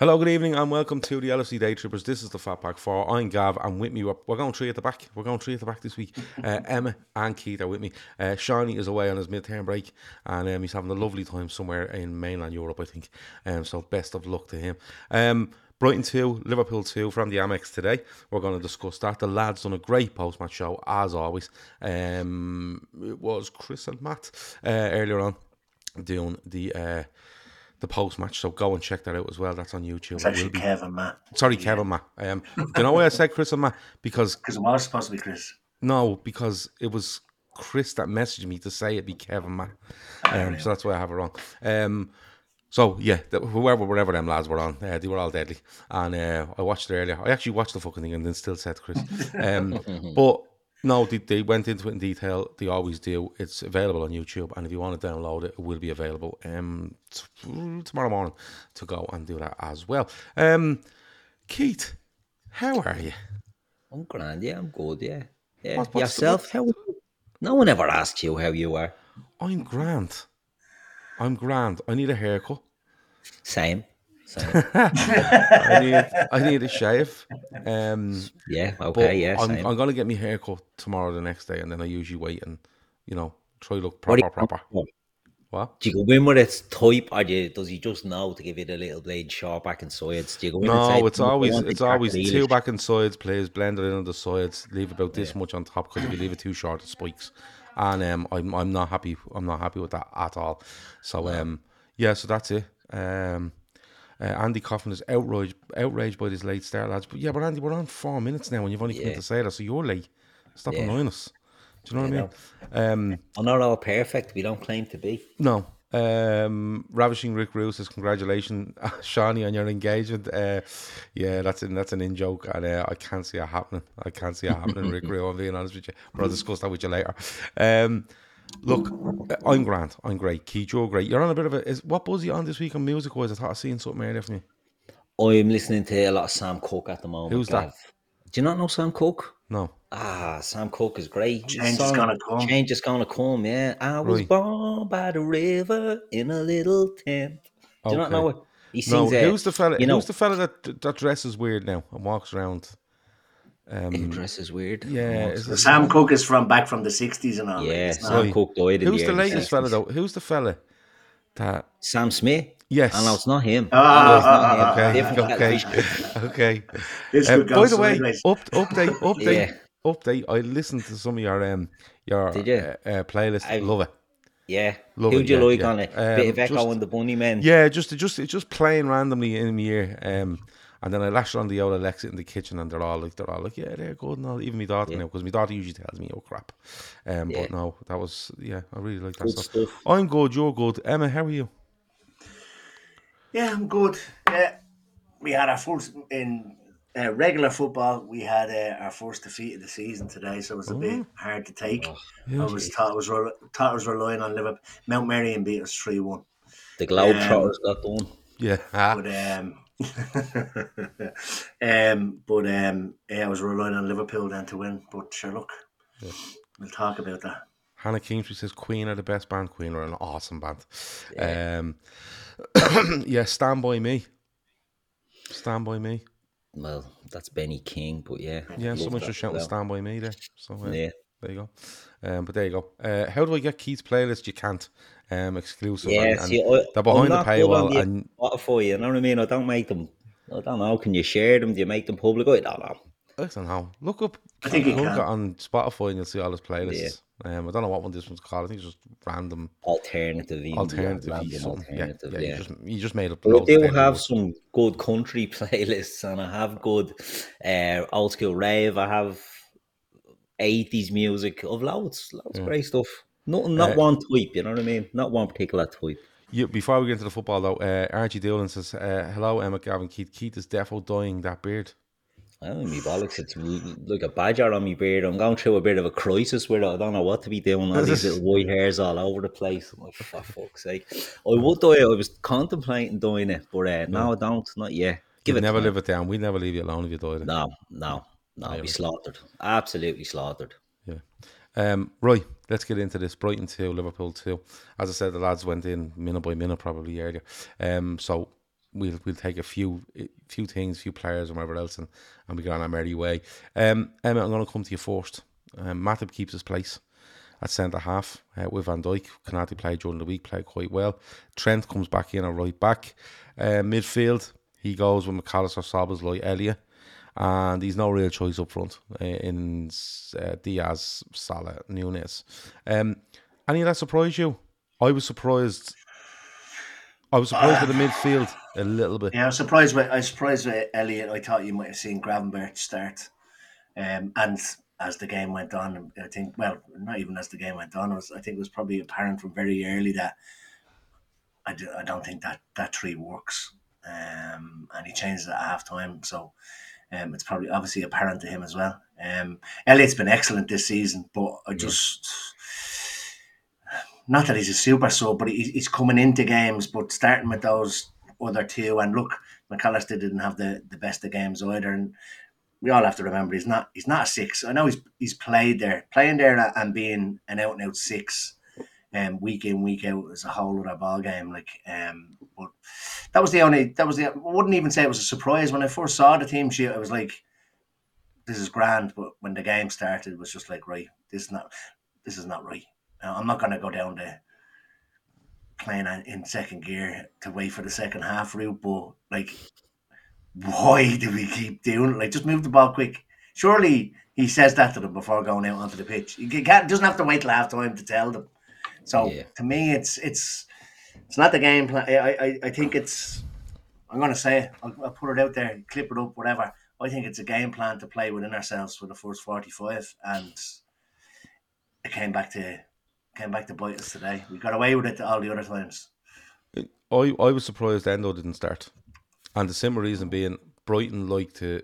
Hello, good evening, and welcome to the LFC Daytrippers. This is the Fat Back 4. I'm Gav, and with me, we're, we're going three at the back. We're going three at the back this week. Uh, Emmet and Keith are with me. Uh, Shawnee is away on his mid-term break, and um, he's having a lovely time somewhere in mainland Europe, I think. Um, so, best of luck to him. Um, Brighton 2, Liverpool 2 from the Amex today. We're going to discuss that. The lads done a great post match show, as always. Um, it was Chris and Matt uh, earlier on doing the. The post match. So go and check that out as well. That's on YouTube. It's actually be- Kevin, Matt. Sorry, Kevin, Matt. Um, do you know why I said Chris and Matt? Because Because it was supposed to be Chris. no, because it was Chris that messaged me to say it'd be Kevin, Matt. Um, so that's why I have it wrong. Um, so yeah, the, whoever, wherever them lads were on, uh, they were all deadly. And uh, I watched it earlier. I actually watched the fucking thing and then still said Chris. Um, but no, they, they went into it in detail. They always do. It's available on YouTube, and if you want to download it, it will be available um t- tomorrow morning to go and do that as well. Um, Keith, how are you? I'm grand, yeah, I'm good, yeah. Yeah. What- what's the- Yourself, how No one ever asks you how you are. I'm grand. I'm grand. I need a haircut. Same. I need I need a shave. Um, yeah, okay, yeah, I'm. I'm gonna get my haircut tomorrow, the next day, and then I usually wait and you know try look proper, you- proper. What? Do you go in with it type or do you, does he just know to give you the little blade sharp back and sides? Do you go in No, it's "Look, I always it's always two Grealish"? back and sides, please. Blend it in on the sides. Leave about this much on top because if you leave it too short, it spikes. And um, I'm I'm not happy. I'm not happy with that at all. So um, yeah, so that's it. Um, uh, Andy Coffin is outraged outraged by this late start, lads. But yeah, but Andy, we're on four minutes now, and you've only come in Yeah. to say that, so you're late. Stop Yeah. annoying us. Do you know what I mean? Um, We're not all perfect. We don't claim to be. no. Um, ravishing Rick Roos says congratulations, Shawnee, on your engagement. Uh, yeah, that's an that's an in joke, and uh, I can't see it happening. I can't see it happening, Rick Roo. I'm being honest with you, but I'll discuss that with you later. Um, look, I'm grand. I'm great. Keith, you're great. You're on a bit of a. Is what buzz you on this week on music wise? I thought I seen something earlier from you. I'm listening to a lot of Sam Cooke at the moment. Who's that? Do you not know Sam Cooke? No, Ah, Sam Cooke is great. His Change is gonna come. Change is gonna come. Yeah, I was Right. born by the river in a little tent. Do you not know it? He no. sings. uh, Who's the fella? You know, who's the fella that that dresses weird now and walks around? Who dresses weird? Yeah, is it- Sam Cooke is from back from the 60s and all. Yeah, it's Sam Right. Cooke died in Who's the, the early latest fella though? Who's the fella that? Sam Smith. Yes. And no, it's not him. Ah, No, it's not him. Okay, okay, okay. This Um, by the way, sideways. up, update, update, Yeah. update. I listened to some of your um your Did you? Uh, uh, playlist. I- Love it. Yeah. Love Who it, do you yeah, like yeah. on it? Um, Bit of Echo just- and the Bunnymen. Yeah, just just just playing randomly in my ear. Um, and then I lashed on the old Alexa in the kitchen, and they're all like, they're all like, yeah, they're good and all. Even my daughter now, because my daughter usually tells me, oh crap. Um, Yeah. but no, that was yeah, I really like that Good stuff. stuff. I'm good. You're good. Emmet, how are you? Yeah, I'm good. Yeah, we had our first in uh, regular football. We had uh, our first defeat of the season today, so it was a bit hard to take. I was thought I was re- thought I was relying on Liverpool. Mount Marion beat us three one, The Globetrotters got done. Yeah. Ah, but um, um, but um, yeah, I was relying on Liverpool then to win. But sure, look, yeah. we'll talk about that. Hannah Kingsley says Queen are the best band. Queen are an awesome band. Yeah, um, yeah Stand By Me. Stand By Me. Well, that's Benny King, but yeah. Yeah, someone just shouting well. Stand By Me there. So, uh, yeah. There you go. Um, but there you go. Uh, how do I get Keith's playlist? You can't. Um, exclusive. Yeah, and, see, and I, they're behind the paywall. And Spotify, you know what I mean? I don't make them. I don't know. Can you share them? Do you make them public? I don't know. I don't know. Look up. I think you can. on Spotify and you'll see all his playlists. Yeah. Um, I don't know what one this one's called. I think it's just random. Alternative. Alternative. alternative yeah, yeah, yeah, You, just, you just made up. I do have some good country playlists and I have good uh, old school rave. I have 80s music of loads, loads yeah. great stuff. Not not uh, one type, you know what I mean? Not one particular type. You, before we get into the football though, uh, Archie Doolan says, uh, "Hello, Emmet, Gavin, Keith. Keith is defo dying that beard." I don't know, me bollocks. It's like a badger on my beard. I'm going through a bit of a crisis where. I don't know what to be doing. All these little white hairs all over the place. I'm like, for fuck's sake. I would do it. I was contemplating doing it, but uh, no, I don't. Not yet. Give You'd it never time. live it down. We'd never leave you alone if you died. It. No, no, no. I'd be slaughtered. Absolutely slaughtered. Yeah. Um, right, let's get into this. Brighton 2, Liverpool 2. As I said, the lads went in minute by minute probably earlier. Um, so we'll we'll take a few few things, few players, and whatever else, and, and we go on our merry way. Um, Emmet, I'm going to come to you first. Um, Matip keeps his place at centre half uh, with Van Dijk. Konate played during the week, played quite well. Trent comes back in a right back. Uh, midfield, he goes with McAllister, Szoboszlai, Elliott and he's no real choice up front uh, in uh, Diaz, Salah, Nunez. Um, any of that surprise you? I was surprised. I was surprised uh, with the midfield a little bit. Yeah, I was surprised with I was surprised with Elliott. I thought you might have seen Gravenberch start, um, and as the game went on, I think well, not even as the game went on, was, I think it was probably apparent from very early that I, do, I don't think that that tree works. Um, and he changed it at half time. So um, it's probably obviously apparent to him as well. Um, Elliott's been excellent this season, but I just not that he's a super sub, but he's coming into games, but starting with those other two. And look, McAllister didn't have the, the best of games either, and we all have to remember he's not he's not a six. I know he's he's played there, playing there and being an out and out six um, week in week out is a whole other ball game. Like, um, but that was the only that was the I wouldn't even say it was a surprise when I first saw the team sheet. I was like, this is grand, but when the game started, it was just like, right, this is not this is not right. I'm not going to go down there playing in second gear to wait for the second half route, but like, why do we keep doing it? Like, just move the ball quick. Surely he says that to them before going out onto the pitch. He can't, doesn't have to wait till half time to tell them. So yeah. to me, it's it's it's not the game plan. I, I, I think it's. I'm going to say it. I'll, I'll, put it out there, clip it up, whatever. I think it's a game plan to play within ourselves for the first 45, and it came back to came back to bite us today. We got away with it all the other times. I I was surprised Endo didn't start, and the simple reason being Brighton like to,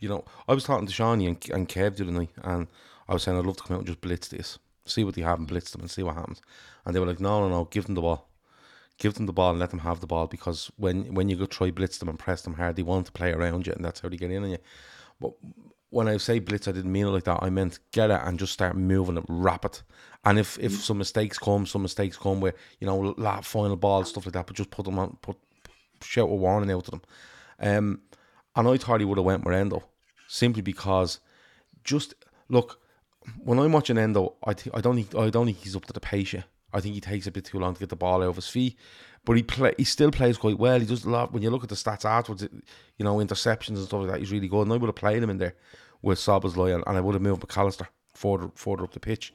you know, I was talking to Shawnee and, and Kev the other night, and I was saying I'd love to come out and just blitz this see what they have and blitz them and see what happens. And they were like, no, no, no, give them the ball. Give them the ball and let them have the ball because when, when you go try blitz them and press them hard, they want to play around you and that's how they get in on you. But when I say blitz, I didn't mean it like that. I meant get it and just start moving it rapid. And if, if some mistakes come, some mistakes come where, you know, last final ball, stuff like that, but just put them on, put, shout a warning out to them. Um, and I thought he would have went Morendo simply because just look, when I'm watching Endo, I th- I don't think I don't think he's up to the pace yet. I think he takes a bit too long to get the ball out of his feet, but he play he still plays quite well. He does a lot. When you look at the stats afterwards, you know interceptions and stuff like that, he's really good. And I would have played him in there with Szoboszlai, and, and I would have moved McAllister further further up the pitch.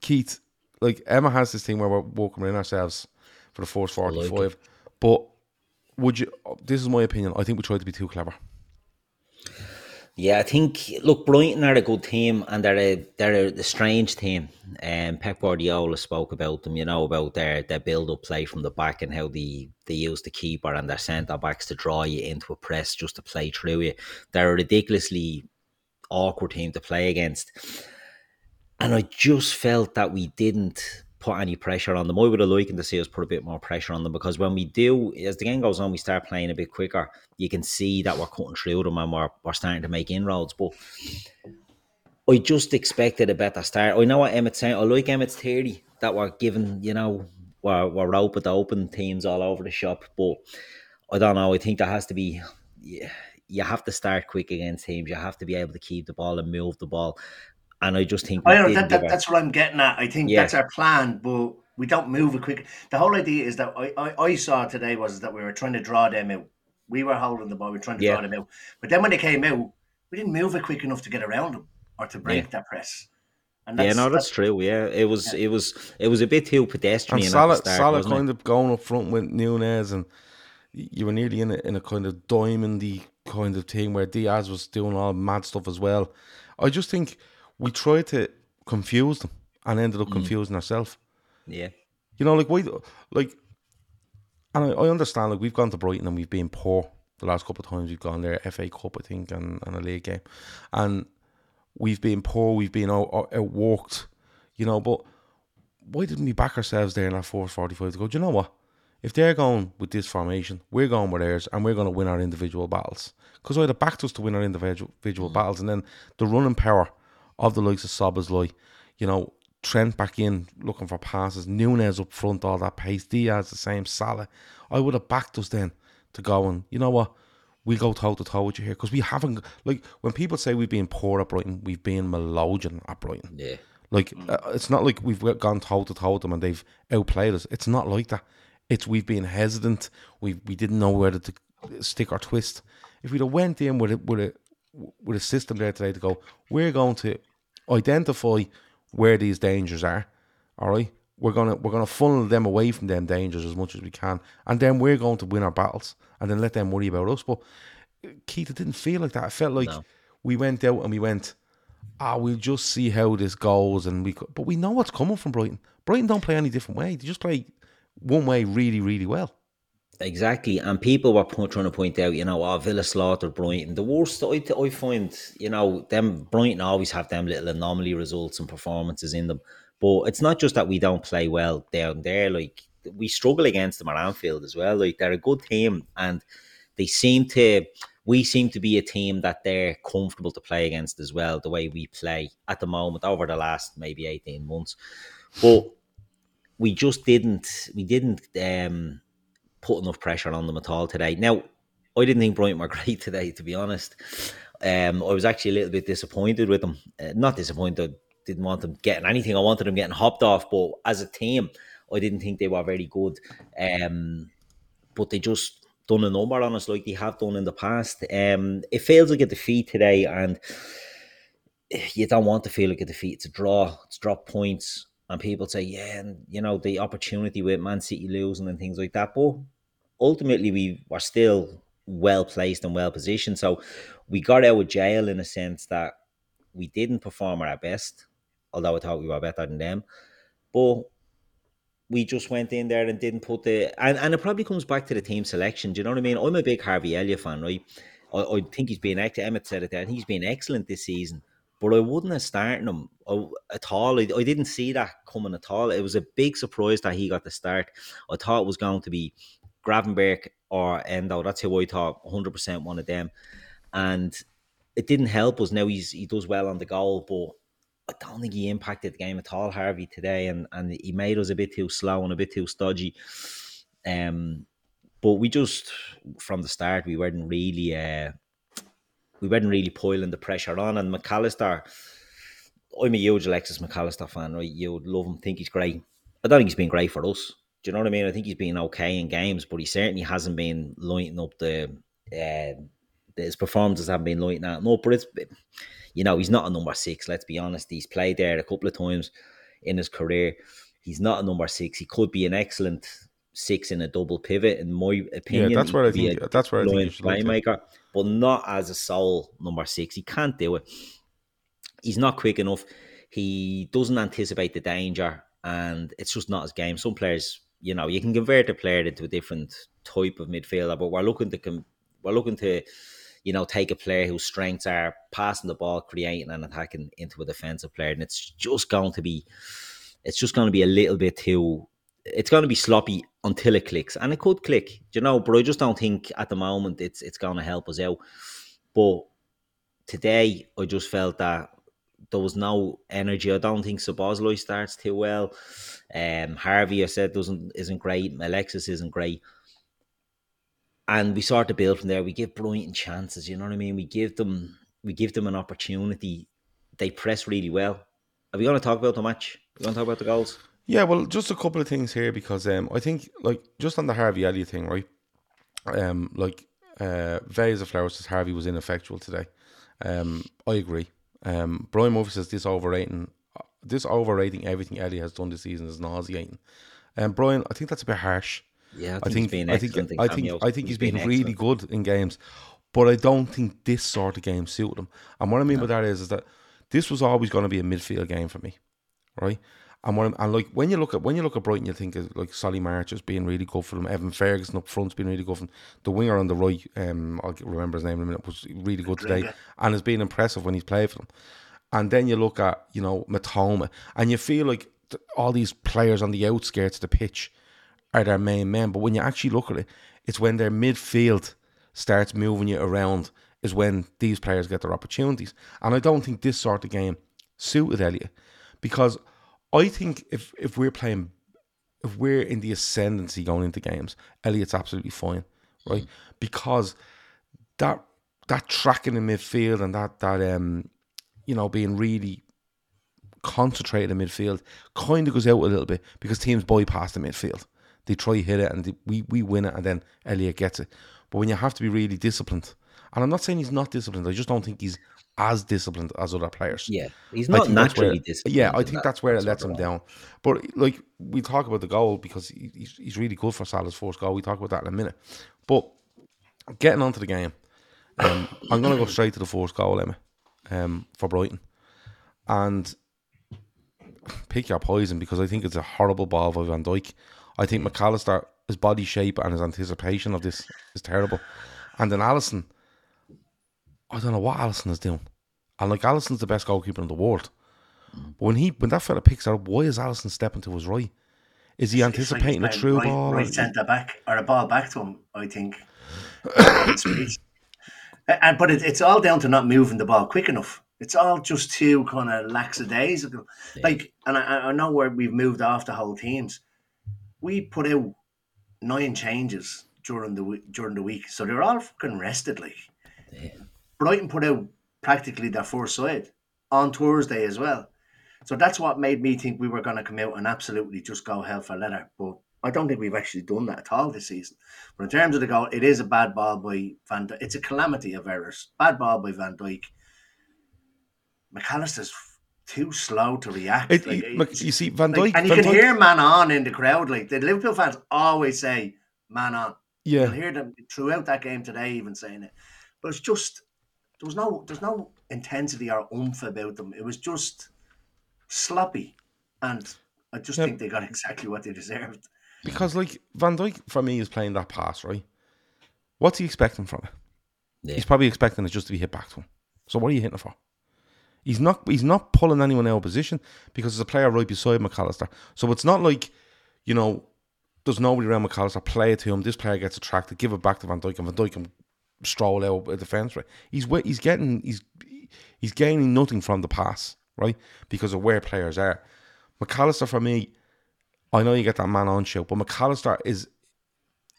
Keith, like Emmet has this thing where we're walking in ourselves for the first forty five, like but would you? This is my opinion. I think we tried to be too clever. Yeah, I think look, Brighton are a good team and they're a they're a, strange team. And um, Pep Guardiola spoke about them, you know, about their their build up play from the back and how they they use the keeper and their centre backs to draw you into a press just to play through you. They're a ridiculously awkward team to play against. And I just felt that we didn't put any pressure on them. I would have liked to see us put a bit more pressure on them because when we do, as the game goes on, we start playing a bit quicker. You can see that we're cutting through them and we're, we're starting to make inroads. But I just expected a better start. I know what Emmet's saying. I like Emmet's theory that we're giving, you know, we're, we're out with the open teams all over the shop. But I don't know. I think there has to be. Yeah, you have to start quick against teams. You have to be able to keep the ball and move the ball. And I just think oh, I know that, that, that's what I'm getting at. I think yeah. that's our plan, but we don't move it quick. The whole idea is that I, I, I, saw today was that we were trying to draw them out. We were holding the ball, we were trying to yeah. draw them out. But then when they came out, we didn't move it quick enough to get around them or to break yeah. that press. And yeah, no, that's, that's, true. Yeah, it was, yeah. it was, it was a bit too pedestrian. And Salah, start, Salah kind it? of going up front with Nunez, and you were nearly in a, in a kind of diamondy kind of thing where Diaz was doing all mad stuff as well. I just think we tried to confuse them and ended up mm. confusing ourselves. Yeah. You know, like why, like, and I, I, understand. Like we've gone to Brighton and we've been poor the last couple of times we've gone there, FA Cup I think, and, and a league game, and we've been poor. We've been out, out. You know, but why didn't we back ourselves there in that four forty five to go? Do you know what? If they're going with this formation, we're going with theirs, and we're going to win our individual battles. Because I'd have backed us to win our individual, individual mm. battles, and then the running power of the likes of Szoboszlai, you know, Trent back in looking for passes, Nunez up front, all that pace, Diaz the same, Salah. I would have backed us then to go and, you know what, we go toe to toe with you here because we haven't, like, when people say we've been poor at Brighton, we've been melogian at Brighton. Yeah. Like, uh, it's not like we've gone toe to toe with them and they've outplayed us. It's not like that. It's we've been hesitant. We we didn't know whether to stick or twist. If we'd have went in with it, with a with a system there today to go, we're going to identify where these dangers are. All right, we're gonna we're gonna funnel them away from them dangers as much as we can, and then we're going to win our battles, and then let them worry about us. But Keith, it didn't feel like that. It felt like no. we went out and we went, ah, we'll just see how this goes, and we. But we know what's coming from Brighton. Brighton don't play any different way. They just play one way really, really well. Exactly, and people were trying to point out, you know, oh, Villa slaughtered Brighton. The worst I, I find, you know, them Brighton always have them little anomaly results and performances in them. But it's not just that we don't play well down there. Like we struggle against them at Anfield as well. Like they're a good team, and they seem to. We seem to be a team that they're comfortable to play against as well. The way we play at the moment over the last maybe eighteen months, but we just didn't. We didn't. um put enough pressure on them at all today. Now, I didn't think Brighton were great today, to be honest. Um, I was actually a little bit disappointed with them. Uh, not disappointed, didn't want them getting anything. I wanted them getting hopped off, but as a team, I didn't think they were very good. Um, but they just done a number on us like they have done in the past. Um, it feels like a defeat today, and you don't want to feel like a defeat. It's a draw. It's drop points, and people say, yeah, and you know the opportunity with Man City losing and things like that. But ultimately we were still well placed and well positioned. So we got out of jail in a sense that we didn't perform at our best, although I thought we were better than them. But we just went in there and didn't put the and, and it probably comes back to the team selection. Do you know what I mean? I'm a big Harvey Elliott fan, right? I, I think he's been Emmet said it there. Think he's been excellent this season. But I wouldn't have started him uh, at all. I, I didn't see that coming at all. It was a big surprise that he got the start. I thought it was going to be Gravenberch or Endo. That's who I thought 100% one of them. And it didn't help us. Now he's he does well on the goal, but I don't think he impacted the game at all, Harvey, today. And, and he made us a bit too slow and a bit too stodgy. Um, but we just, from the start, we weren't really. Uh, we weren't really piling the pressure on. And McAllister, I'm a huge Alexis McAllister fan, right? You would love him, think he's great. I don't think he's been great for us. Do you know what I mean? I think he's been okay in games, but he certainly hasn't been lighting up the. Uh, his performances haven't been lighting that no, but it's you know he's not a number six. Let's be honest. He's played there a couple of times in his career. He's not a number six. He could be an excellent six in a double pivot, in my opinion. Yeah, that's what I think. That's what I think. Playmaker, but not as a sole number six. He can't do it. He's not quick enough. He doesn't anticipate the danger, and it's just not his game. Some players you know, you can convert a player into a different type of midfielder, but we're looking to we're looking to, you know, take a player whose strengths are passing the ball, creating and attacking into a defensive player, and it's just going to be it's just going to be a little bit too. It's going to be sloppy until it clicks, and it could click, you know. But I just don't think at the moment it's it's going to help us out. But today, I just felt that there was no energy. I don't think Szoboszlai starts too well. Um, Harvey, I said, doesn't isn't great. Alexis isn't great. And we start to build from there. We give Brighton chances. You know what I mean? We give them we give them an opportunity. They press really well. Are we going to talk about the match? Are we going to talk about the goals? Yeah, well, just a couple of things here because um, I think like just on the Harvey Elliott thing, right? Um, like uh, Vase of Flowers says Harvey was ineffectual today. Um, I agree. Um, Brian Murphy says this overrating, this overrating everything Elliott has done this season is nauseating. Um, Brian, I think that's a bit harsh. Yeah, I think I think I think I think he's been really good in games, but I don't think this sort of game suited him. And what I mean by that is, is that this was always going to be a midfield game for me, right? And what I'm, and like when you look at when you look at Brighton, you think of like Solly March as being really good for them. Evan Ferguson up front's been really good for them. The winger on the right, um, I'll remember his name in a minute, was really good today and has been impressive when he's played for them. And then you look at you know Mitoma, and you feel like th- all these players on the outskirts of the pitch are their main men. But when you actually look at it, it's when their midfield starts moving you around is when these players get their opportunities. And I don't think this sort of game suited Elliott because I think if if we're playing if we're in the ascendancy going into games, Elliott's absolutely fine, right? Because that that tracking in midfield and that that um you know being really concentrated in midfield kind of goes out a little bit because teams bypass the midfield. They try hit it and they, we we win it and then Elliott gets it. But when you have to be really disciplined, and I'm not saying he's not disciplined, I just don't think he's as disciplined as other players. Yeah, he's not that's where- naturally disciplined. Yeah, I think that- that's where it lets him down. But like we talk about the goal because he- he's he's really good for Salah's first goal. We talk about that in a minute. But getting onto the game, um, I'm going to go straight to the first goal, Emmet, um, for Brighton, and pick your poison because I think it's a horrible ball by Van Dijk. I think McAllister, his body shape and his anticipation of this is terrible, and then Alisson. I don't know what Alisson is doing. And like Alisson's the best goalkeeper in the world. But when he when that fella picks it up, why is Alisson stepping to his right? Is he It's like anticipating he's a true right, ball? right or- centre back or a ball back to him. I think. And but it, it's all down to not moving the ball quick enough. It's all just too kind of lackadaisical. Like, and I, I know where we've moved off the whole teams. We put out nine changes during the week, during the week, so they're all fucking rested. Like, Brighton put out practically their first side on Thursday as well. So that's what made me think we were going to come out and absolutely just go hell for leather. But I don't think we've actually done that at all this season. But in terms of the goal, it is a bad ball by Van Dijk. It's a calamity of errors. Bad ball by Van Dijk. McAllister's too slow to react. It- Like, you- you see, Van like, Dijk. and you Van can Dijk- hear man on in the crowd. Like the Liverpool fans always say man on. yeah, You'll hear them throughout that game today, even saying it. But it's just there was no there's no intensity or oomph about them. It was just sloppy, and I just Yeah. think they got exactly what they deserved. because like Van Dijk for me is playing that pass right. What's he expecting from it? Yeah. He's probably expecting it just to be hit back to him. So what are you hitting it for? He's not. He's not pulling anyone out of position because there's a player right beside McAllister. So it's not like, you know, there's nobody around McAllister. Play it to him. This player gets attracted. Give it back to Van Dijk, and Van Dijk can stroll out a defence. Right? He's he's getting he's he's gaining nothing from the pass, right? Because of where players are. McAllister for me, I know you get that man on show, but McAllister is,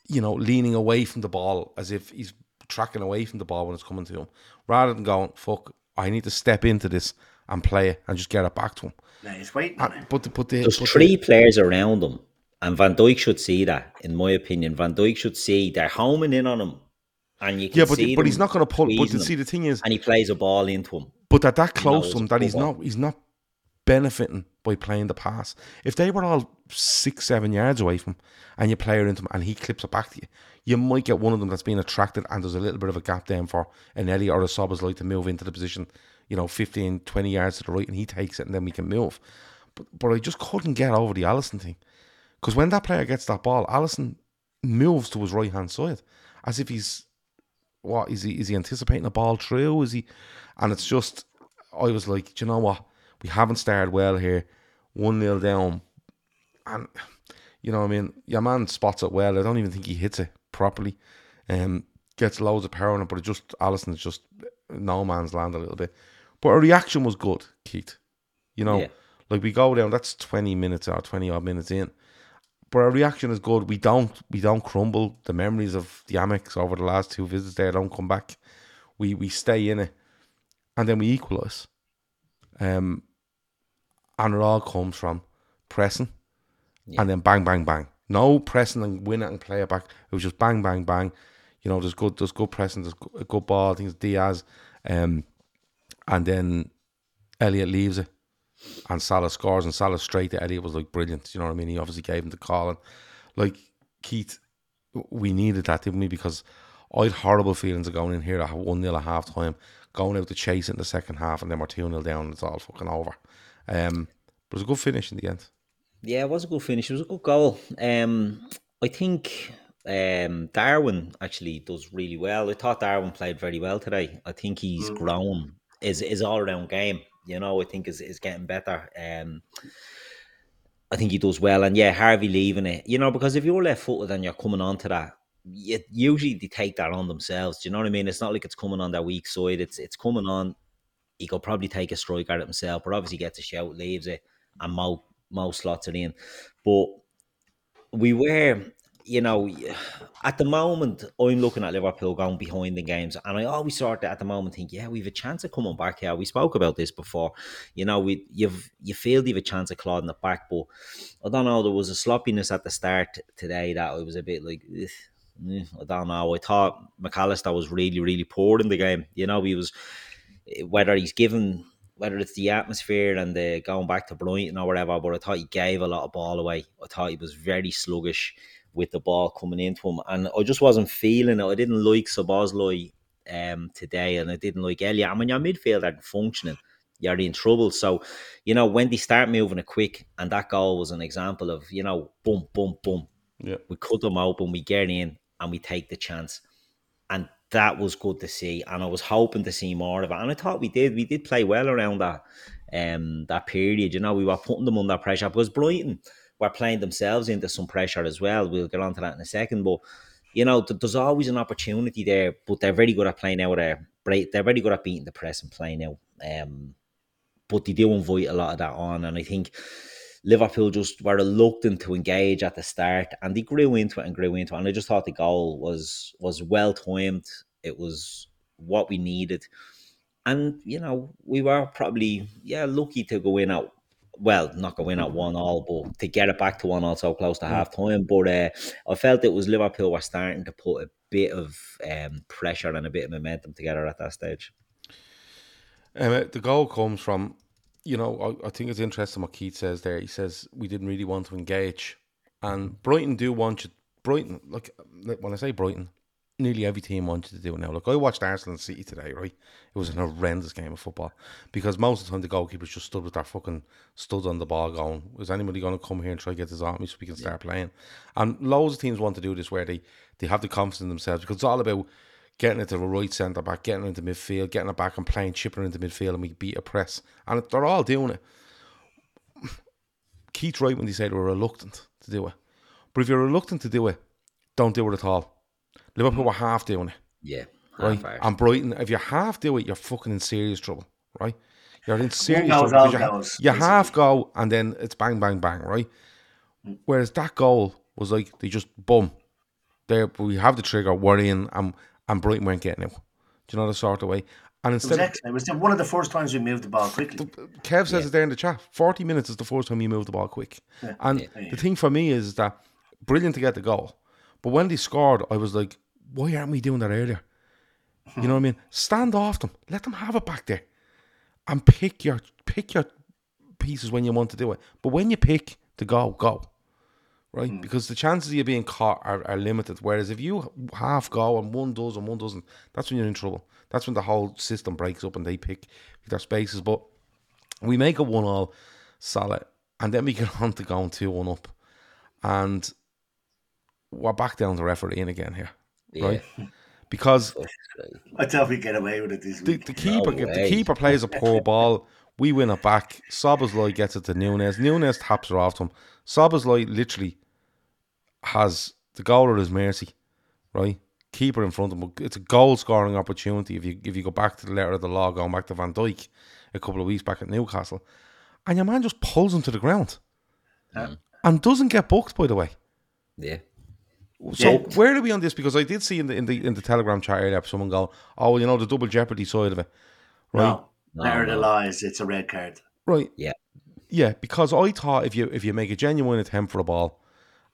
you know, leaning away from the ball as if he's tracking away from the ball when it's coming to him, rather than going, "Fuck, I need to step into this and play it and just get it back to him." Now he's waiting And, ah, but the, but the, There's but the- three players around him, and Van Dijk should see that. In my opinion, Van Dijk should see they're homing in on him, and you can yeah, but see but he's not going to pull. But see, the thing is, and he plays a ball into him. but that that close to him, that he's not he's not benefiting by playing the pass. If they were all six, seven yards away from him and you play it into him and he clips it back to you, you might get one of them that's being attracted and there's a little bit of a gap then for an Ellie or a Sobbers like to move into the position, you know, 15, 20 yards to the right and he takes it and then we can move. But but I just couldn't get over the Alisson thing. Because when that player gets that ball, Alisson moves to his right hand side as if he's what is he is he anticipating a ball through? Is he and it's just I was like, do you know what? We haven't started well here. one 0 down, and you know, what I mean, your man spots it well. I don't even think he hits it properly. Um, gets loads of power on it, but it just Alisson's just no man's land a little bit. But our reaction was good, Keith. You know, Yeah. like we go down. That's twenty minutes or twenty odd minutes in. But our reaction is good. We don't we don't crumble. The memories of the Amex over the last two visits there don't come back. We we stay in it, and then we equalise. Um, and it all comes from pressing, and then bang bang bang. No pressing and win it and play it back. It was just bang bang bang. You know, there's good there's good pressing. There's a good ball. I think it's Diaz, um, and then Elliott leaves it and Salah scores and Salah straight to Elliott was like brilliant. You know what I mean? He obviously gave him the call and like Keith, we needed that, didn't we? Because I had horrible feelings of going in here at one 0 at half time, going out to chase it in the second half, and then we're two 0 down. And it's all fucking over. Um, but it was a good finish in the end. Yeah, it was a good finish. It was a good goal. Um, I think um, Darwin actually does really well. I thought Darwin played very well today. I think he's grown. Is is all around game. You know, I think is is getting better. Um, I think he does well, and yeah, Harvey leaving it. You know, because if you're left footed and you're coming on to that, you, usually they take that on themselves. Do you know what I mean? It's not like it's coming on their weak side. It's it's coming on. He could probably take a strike at it himself, but obviously gets a shout, leaves it, and Mo Mo slots it in. But we were, you know, at the moment, I'm looking at Liverpool going behind the games, and I always sort of at the moment think, yeah, we've a chance of coming back here. We spoke about this before, you know, we you've you feel you've a chance of clawing it back, but I don't know. There was a sloppiness at the start today that I was a bit like. "Ugh, I don't know. I thought McAllister was really, really poor in the game. You know, he was whether he's given whether it's the atmosphere and the going back to Brighton or whatever, but I thought he gave a lot of ball away. I thought he was very sluggish with the ball coming into him, and I just wasn't feeling it. I didn't like Szoboszlai um today, and I didn't like Elliott. And when your midfield aren't functioning, you're in trouble. So, you know, when they start moving it quick, and that goal was an example of, you know, boom, boom, boom. Yeah. We cut them open, we get in, and we take the chance. And that was good to see. And I was hoping to see more of it. And I thought we did. We did play well around that um that period. You know, we were putting them under pressure because Brighton were playing themselves into some pressure as well. We'll get on to that in a second. But you know, th- there's always an opportunity there, but they're very good at playing out there. Break, they're very good at beating the press and playing out. Um, but they do invite a lot of that on, and I think Liverpool just were reluctant to engage at the start, and they grew into it and grew into it. And I just thought the goal was was well timed. It was what we needed, and you know we were probably yeah lucky to go in at well not going to win at one all, but to get it back to one all so close to half time. But uh, I felt it was Liverpool were starting to put a bit of um, pressure and a bit of momentum together at that stage. Um, the goal comes from, you know, I, I think it's interesting what Keith says there. He says we didn't really want to engage, and Brighton do want you. Brighton, like like, when I say Brighton, nearly every team wants you to do it now. Look, I watched Arsenal and City today. Right, it was an horrendous game of football because most of the time the goalkeepers just stood with their fucking studs on the ball, going, "Is anybody going to come here and try to get this on me so we can start playing?" And loads of teams want to do this where they they have the confidence in themselves because it's all about getting it to the right centre back, getting it into midfield, getting it back and playing chipper into midfield, and we beat a press. And they're all doing it. Keith's right when they say they were reluctant to do it. But if you're reluctant to do it, don't do it at all. Liverpool mm. were half doing it, Yeah, right? half. And Brighton, if you half do it, you're fucking in serious trouble, right? You're in serious goes, trouble. You, goes, you half go and then it's bang, bang, bang, right? Mm. Whereas that goal was like they just boom, there we have the trigger, we're in, and and Brighton weren't getting it. Do you know the sort of way? And It was instead, excellent. It was one of the first times we moved the ball quickly. Kev says it there in the chat. Forty minutes is the first time you move the ball quick. And the thing for me is that brilliant to get the goal, but when they scored, I was like, why aren't we doing that earlier? You uh-huh. know what I mean? Stand off them, let them have it back there, and pick your pick your pieces when you want to do it. But when you pick to go, go. Right, hmm. because the chances of you being caught are, are limited. Whereas if you half go and one does and one doesn't, that's when you're in trouble. That's when the whole system breaks up and they pick their spaces. But we make a one all solid, and then we get on to going two one up, and we're back down to refereeing again here, right? Because I tell we'd get away with it this the, week. the keeper No the keeper plays a poor ball. We win it back. Szoboszlai gets it to Nunez. Nunez taps it off to him. Szoboszlai literally has the goal at his mercy, right? Keeper in front of him. It's a goal scoring opportunity if you if you go back to the letter of the law, going back to Van Dijk a couple of weeks back at Newcastle. And your man just pulls him to the ground. And doesn't get booked, by the way. Yeah. So Yeah. where are we on this? Because I did see in the in the in the Telegram chat earlier someone go, "Oh, you know the double jeopardy side of it, right? No, No, letter of the no. law is it's a red card. Right? Yeah. Yeah, because I thought if you if you make a genuine attempt for a ball,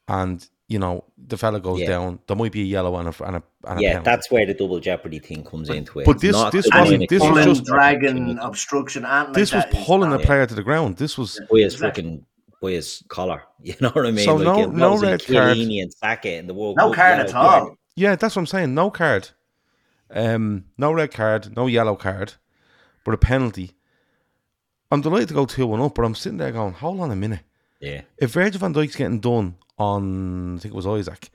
and you know the fella goes Yeah. down, there might be a yellow and a and a, and a Yeah, penalty. that's where the double jeopardy thing comes into it. but this- this wasn't- this was Pulling, just- dragging, obstruction, and this was like that is pulling a not- player to the ground. This was by his Exactly. fucking by his collar. You know what I mean? So no- it no wasn't red card. And Saka in the World No Cup card at all. yeah, that's what I'm saying. No card, um, no red card, no yellow card, but a penalty. I'm delighted to go two one up, but I'm sitting there going, hold on a minute. Yeah, if Virgil van Dijk's getting done on, I think it was Isak,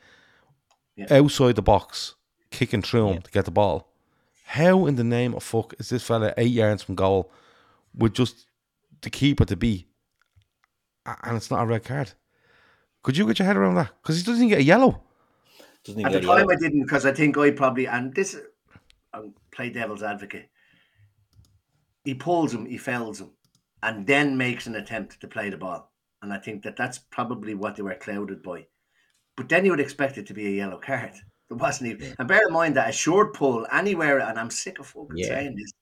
Yeah. outside the box, kicking through him to get the ball, how in the name of fuck is this fella eight yards from goal with just the keeper to be, a- and it's not a red card? Could you get your head around that? Because he doesn't even get a yellow. doesn't At even the get time, yellow. I didn't because I think I probably and this um, play devil's advocate. He pulls him, he fells him, and then makes an attempt to play the ball. And I think that that's probably what they were clouded by. But then you would expect it to be a yellow card. There wasn't even. And bear in mind that a short pull anywhere, and I'm sick of fucking Yeah. saying this,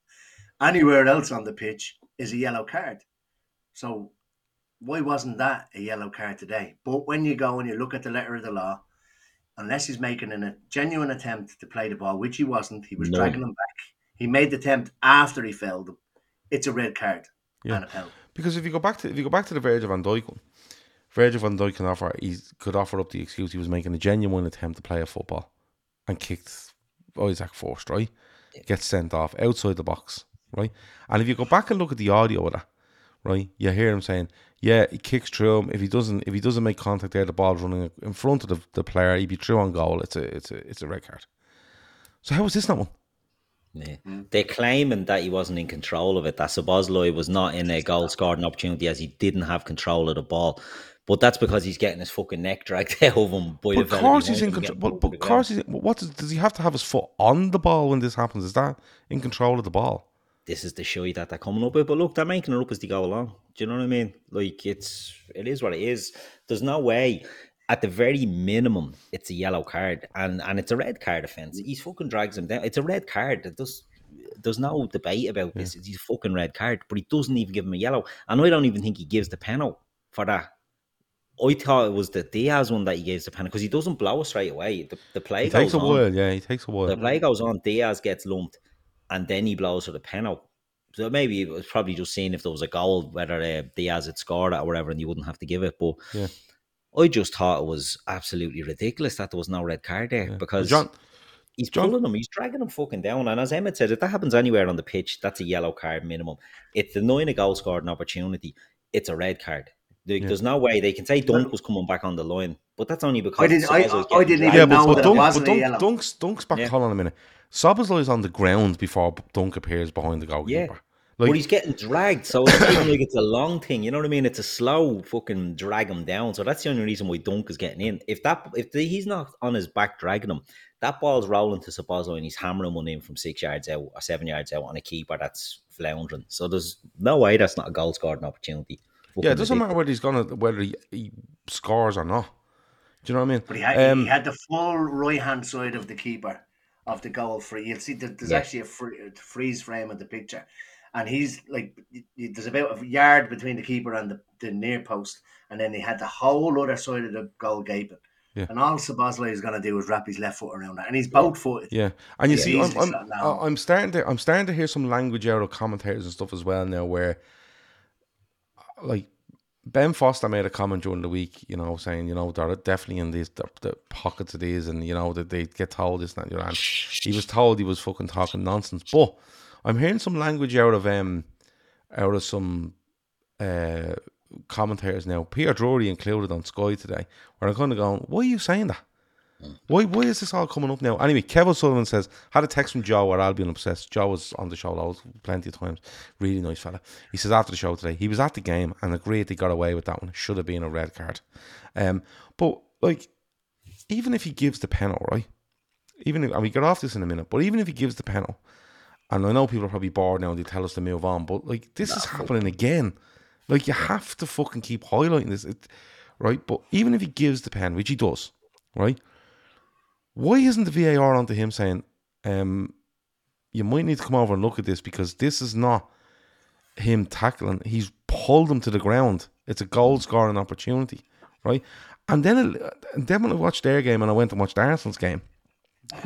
anywhere else on the pitch is a yellow card. So why wasn't that a yellow card today? But when you go and you look at the letter of the law, unless he's making an, a genuine attempt to play the ball, which he wasn't, he was No. dragging him back. He made the attempt after he felled him. It's a red card Yeah. and a penalty. Because if you go back to if you go back to the Virgil van Dijk one, Virgil van Dijk can offer he could offer up the excuse he was making a genuine attempt to play a football and kicked Isak first, right? Gets sent off outside the box, right? And if you go back and look at the audio of that, right, you hear him saying, "Yeah, he kicks through him. If he doesn't, if he doesn't make contact there, the ball's running in front of the, the player. He'd be through on goal. It's a, it's a, it's a red card. So how was this not one? Yeah. They're claiming that he wasn't in control of it, that Szoboszlai was not in a goal scoring opportunity as he didn't have control of the ball. But that's because he's getting his fucking neck dragged out of him by But of course he's in control. But, but of course he's. What does, does he have to have his foot on the ball when this happens? Is that in control of the ball? This is the show that they're coming up with. But look, they're making it up as they go along. Do you know what I mean? Like it's it is what it is. There's no way. At the very minimum, it's a yellow card and and it's a red card offence. He's fucking drags him down. It's a red card. Does. There's no debate about this. It's a fucking red card, but he doesn't even give him a yellow. And I don't even think he gives the penalty for that. I thought it was the Diaz one that he gives the penalty because he doesn't blow it straight away. The, the play goes takes a on. while. Yeah, it takes a while. The play goes on, Diaz gets lumped, and then he blows for the penalty. So maybe it was probably just seeing if there was a goal, whether uh, Diaz had scored it or whatever, and you wouldn't have to give it. But Yeah. I just thought it was absolutely ridiculous that there was no red card there Yeah. because John, he's John- pulling him, he's dragging him fucking down. And as Emmet said, if that happens anywhere on the pitch, that's a yellow card minimum. It's denying a goal scored an opportunity, it's a red card. Like, Yeah. There's no way they can say Dunk was coming back on the line, but that's only because I didn't- I- Szoboszlai's I getting didn't dragged. yeah, I but, know but that it Dunk, wasn't but Dunk. Dunk's, Dunk's back. Yeah. Hold on a minute. Szoboszlai's on the ground before Dunk appears behind the goalkeeper. but Like, he's getting dragged, so it's not like it's a long thing. You know what I mean? It's a slow fucking drag him down. So that's the only reason why Dunk is getting in. If that if the, he's not on his back dragging him, that ball's rolling to Szoboszlai and he's hammering one in from six yards out or seven yards out on a keeper that's floundering. So there's no way that's not a goal scoring opportunity. Yeah, it doesn't matter ridiculous. whether he's gonna whether he, he scores or not. Do you know what I mean? But he had, Um, he had the full right hand side of the keeper of the goal free. You'll see that there's Yeah. actually a, free, a freeze frame of the picture. And he's like, y- y- there's about a yard between the keeper and the, the near post. And then he had the whole other side of the goal gaping. Yeah. And all Szoboszlai is going to do is wrap his left foot around that. And he's both footed. Yeah, and you Yeah, see, I'm, I'm. I'm starting to I'm starting to hear some language out of commentators and stuff as well now, where like Ben Foster made a comment during the week, you know, saying you know they're definitely in these the, the pockets of these, and you know that they get told this and that, you he was told he was fucking talking nonsense. But I'm hearing some language out of um out of some uh commentators now, Peter Drury included on Sky today, where I'm kind of going, why are you saying that? Why why is this all coming up now? Anyway, Kevin Sullivan says, had a text from Joe where I've Albion Obsessed. Joe was on the show loads, plenty of times. Really nice fella. He says after the show today, he was at the game and agreed they got away with that one. Should have been a red card. Um, but like, even if he gives the penalty, right? Even if, and we get off this in a minute, but even if he gives the penalty, and I know people are probably bored now and they tell us to move on, but like this is happening again. Like you have to fucking keep highlighting this, it, right? But even if he gives the pen, which he does, right? Why isn't the VAR onto him saying, um, you might need to come over and look at this because this is not him tackling. He's pulled him to the ground. It's a goal scoring opportunity, right? And then, it, and then when I watched their game and I went and watched Arsenal's game,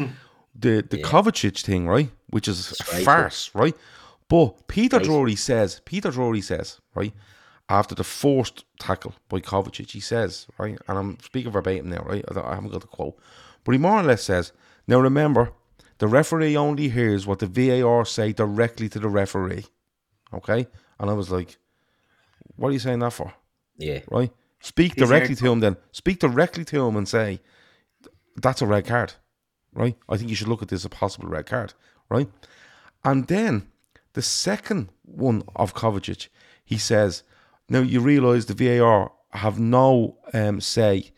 the the Kovacic thing, right, which is a farce, right? But Peter Drury says, Peter Drury says, right, after the forced tackle by Kovacic, he says, right, and I'm speaking verbatim now, right? I, I haven't got the quote, but he more or less says, now remember, the referee only hears what the VAR say directly to the referee, okay? And I was like, what are you saying that for? Yeah. right? Speak He's directly to him then. Speak directly to him and say, that's a red card, right? I think you should look at this as a possible red card, right? And then the second one of Kovacic, he says, now you realise the VAR have no um, say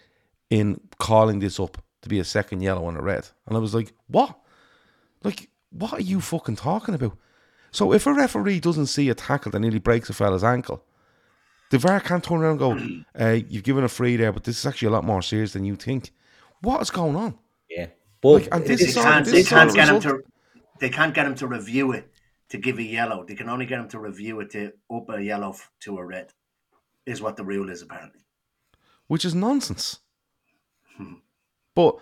in calling this up to be a second yellow and a red. And I was like, what? Like, what are you fucking talking about? So if a referee doesn't see a tackle that nearly breaks a fella's ankle, the VAR can't turn around and go, uh, you've given a free there, but this is actually a lot more serious than you think. What is going on? Yeah. But Like, and this They is can't, this they can't get him to. They can't get him to review it to give a yellow. They can only get him to review it to up a yellow to a red. Is what the rule is apparently. Which is nonsense. But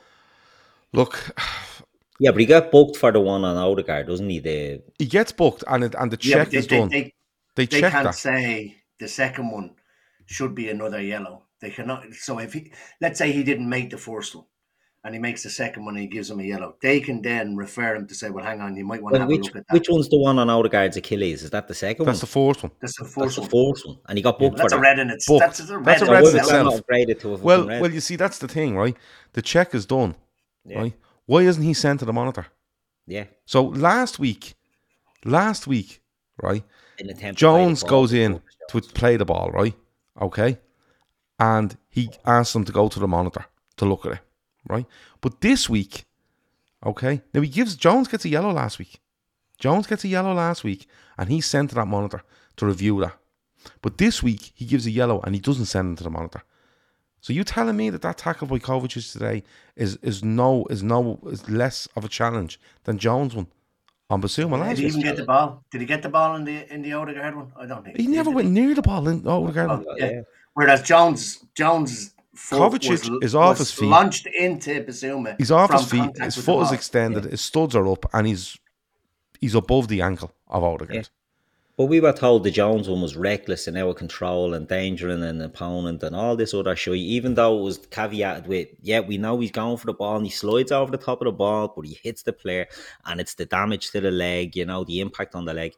look, yeah, but he got booked for the one on Odegaard, doesn't he? The he gets booked and it, and the Yeah, check but they, is they, done. they, They, they can't that. say the second one should be another yellow. They cannot. So if he, let's say he didn't make the first one, and he makes the second one and he gives him a yellow, they can then refer him to say, "Well, hang on, you might want to have which a look at that." which one's the one on Odegaard's Achilles? Is that the second That's the fourth one. That's the That's first the one. fourth one, and he got booked That's for a that. red in its. Booked. That's a red. That's a in red in itself. itself. to a Well, red? well, you see, that's the thing, right? The check is done, right? Why isn't he sent to the monitor? yeah. So last week, last week, right? An attempt to play the Jones goes in to play the ball, right? Okay. And he asks them to go to the monitor to look at it, right? But this week, okay, now he gives Jones gets a yellow last week. Jones gets a yellow last week, and he's sent to that monitor to review that. But this week he gives a yellow and he doesn't send him to the monitor. So you telling me that that tackle by Kovacic today is is no is no is less of a challenge than Jones one on Bissouma Did he even get the ball? Did he get the ball in the in the Odegaard one? I don't think He never did went near the ball in oh, regardless. Oh, yeah. yeah. Whereas Jones, Jones, Kovacic is off his feet. launched into Bissouma. He's off his feet. His foot is ball. extended. His studs are up, and he's he's above the ankle of Odegaard. But we were told the Jones one was reckless and out of control, and endangering an opponent and all this other shit. Even though it was caveated with, yeah, we know he's going for the ball and he slides over the top of the ball, but he hits the player and it's the damage to the leg, you know, the impact on the leg.